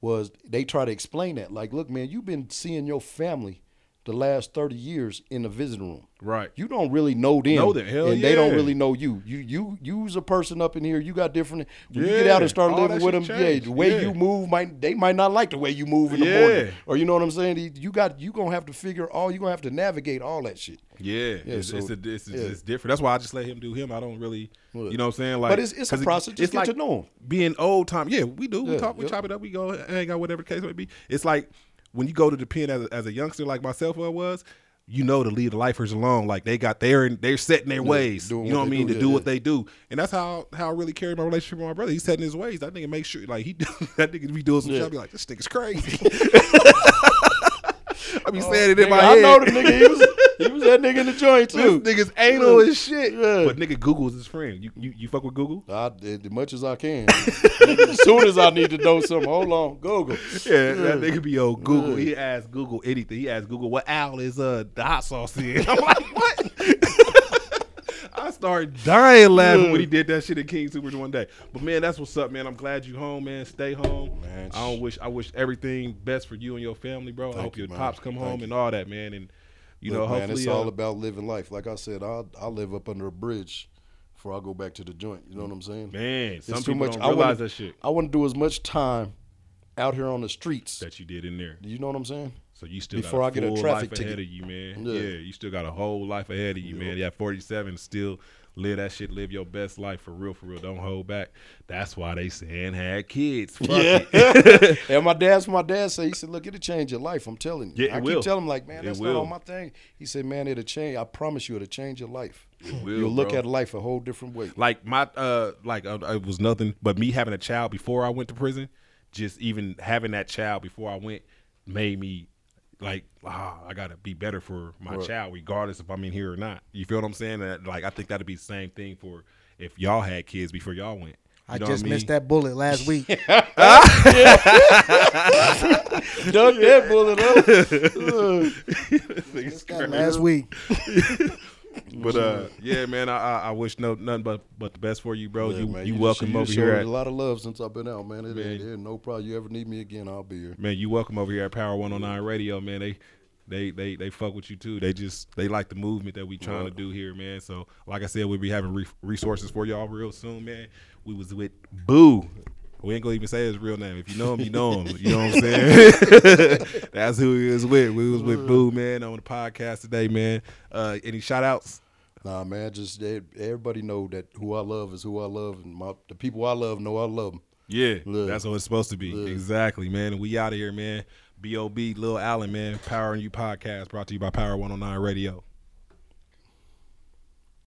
was they try to explain that. Like, look, man, you've been seeing your family the last 30 years in the visiting room. Right. You don't really know them. Know them, hell and they don't really know you. You you you's a person up in here. You got different when you get out and start all living with them, yeah, the way yeah. you move might they might not like the way you move in the Yeah. morning. Or you know what I'm saying? You got you gonna have to figure all you gonna have to navigate all that shit. Yeah, Yeah, it's, so- it's, a, it's, yeah. it's different. That's why I just let him do him. I don't really, you know what I'm saying? Like, but it's- it's a 'cause it- process. Just get to know 'em. Being old time, yeah, we do. we Yeah, talk, we chop it up, we go hang out, whatever the case may be. It's like when you go to the pen as a, as a youngster, like myself I was. You know to leave the lifers alone. Like they got they're in, they're setting their ways. You know what I mean? do, to yeah, do what yeah. they do, and that's how how I really carry my relationship with my brother. He's setting his ways. That nigga make sure like he that nigga be doing some shit. I be like, this nigga's crazy. I be saying oh, it in Nigga, my I head. know the nigga. He was he was that nigga in the joint too. This nigga's anal as shit. Yeah. But nigga, Google's his friend. You you, you fuck with Google? I did as much as I can. as soon as I need to know something, hold on, Google. Yeah, that nigga be old Google. He asked Google anything. He asked Google what owl is uh the hot sauce in. I'm like, what? I started dying laughing when he did that shit at King Supers one day. But man, that's what's up, man. I'm glad you home, man. Stay home. Man, I don't wish I wish everything best for you and your family, bro. I hope you, your man. pops come Thank home you. and all that, man. And you know, Look, man, hopefully it's all uh, about living life. Like I said, I I live up under a bridge before I go back to the joint. You know what I'm saying? man, some It's too people much. don't I realize wanna- that shit I want to do as much time out here on the streets. that you did in there. You know what I'm saying? So you still Before got a I get a traffic life ticket. ahead of you, man. Yeah. Yeah. you still got a whole life ahead of you, man. Yeah, 47, still live that shit, live your best life for real, for real. Don't hold back. That's why they saying had kids. Fuck it. and my dad's my dad said he said, look, it'll change your life. I'm telling you. Yeah, it I will. keep telling him like, man, that's not on my thing. He said, man, it'll change. I promise you, it'll change your life. will, You'll look bro. at life a whole different way. Like my uh, like uh, it was nothing but me having a child before I went to prison. Just even having that child before I went made me like ah, I gotta be better for my child, regardless if I'm in here or not. You feel what I'm saying? That like I think that'd be the same thing for if y'all had kids before y'all went. You I just what mean? missed that bullet last week. Duck that bullet up. Missed that last week. But uh, yeah, man, I, I I wish no nothing but but the best for you, bro. Yeah, you man, you, just- welcome you over here at a lot of love since I've been out, man. It, Man. it no problem. You ever need me again, I'll be here. man. You welcome over here at Power One Hundred Nine Radio, man. They they they they fuck with you too. They just they like the movement that we trying to do here, man. So like I said, we'll be having re- resources for y'all real soon, man. We was with Boo. We ain't gonna even say his real name. If you know him, you know him. You know what I'm saying? That's who he was with. We was with Boo, man, on the podcast today, man. Uh, any shout outs? Nah, man, just everybody know that who I love is who I love, and my the people I love know I love them. Yeah, Look. that's what it's supposed to be. Look. Exactly, man. We out of here, man. B.O.B. Lil Allen, man. Power and You podcast brought to you by Power 109 Radio.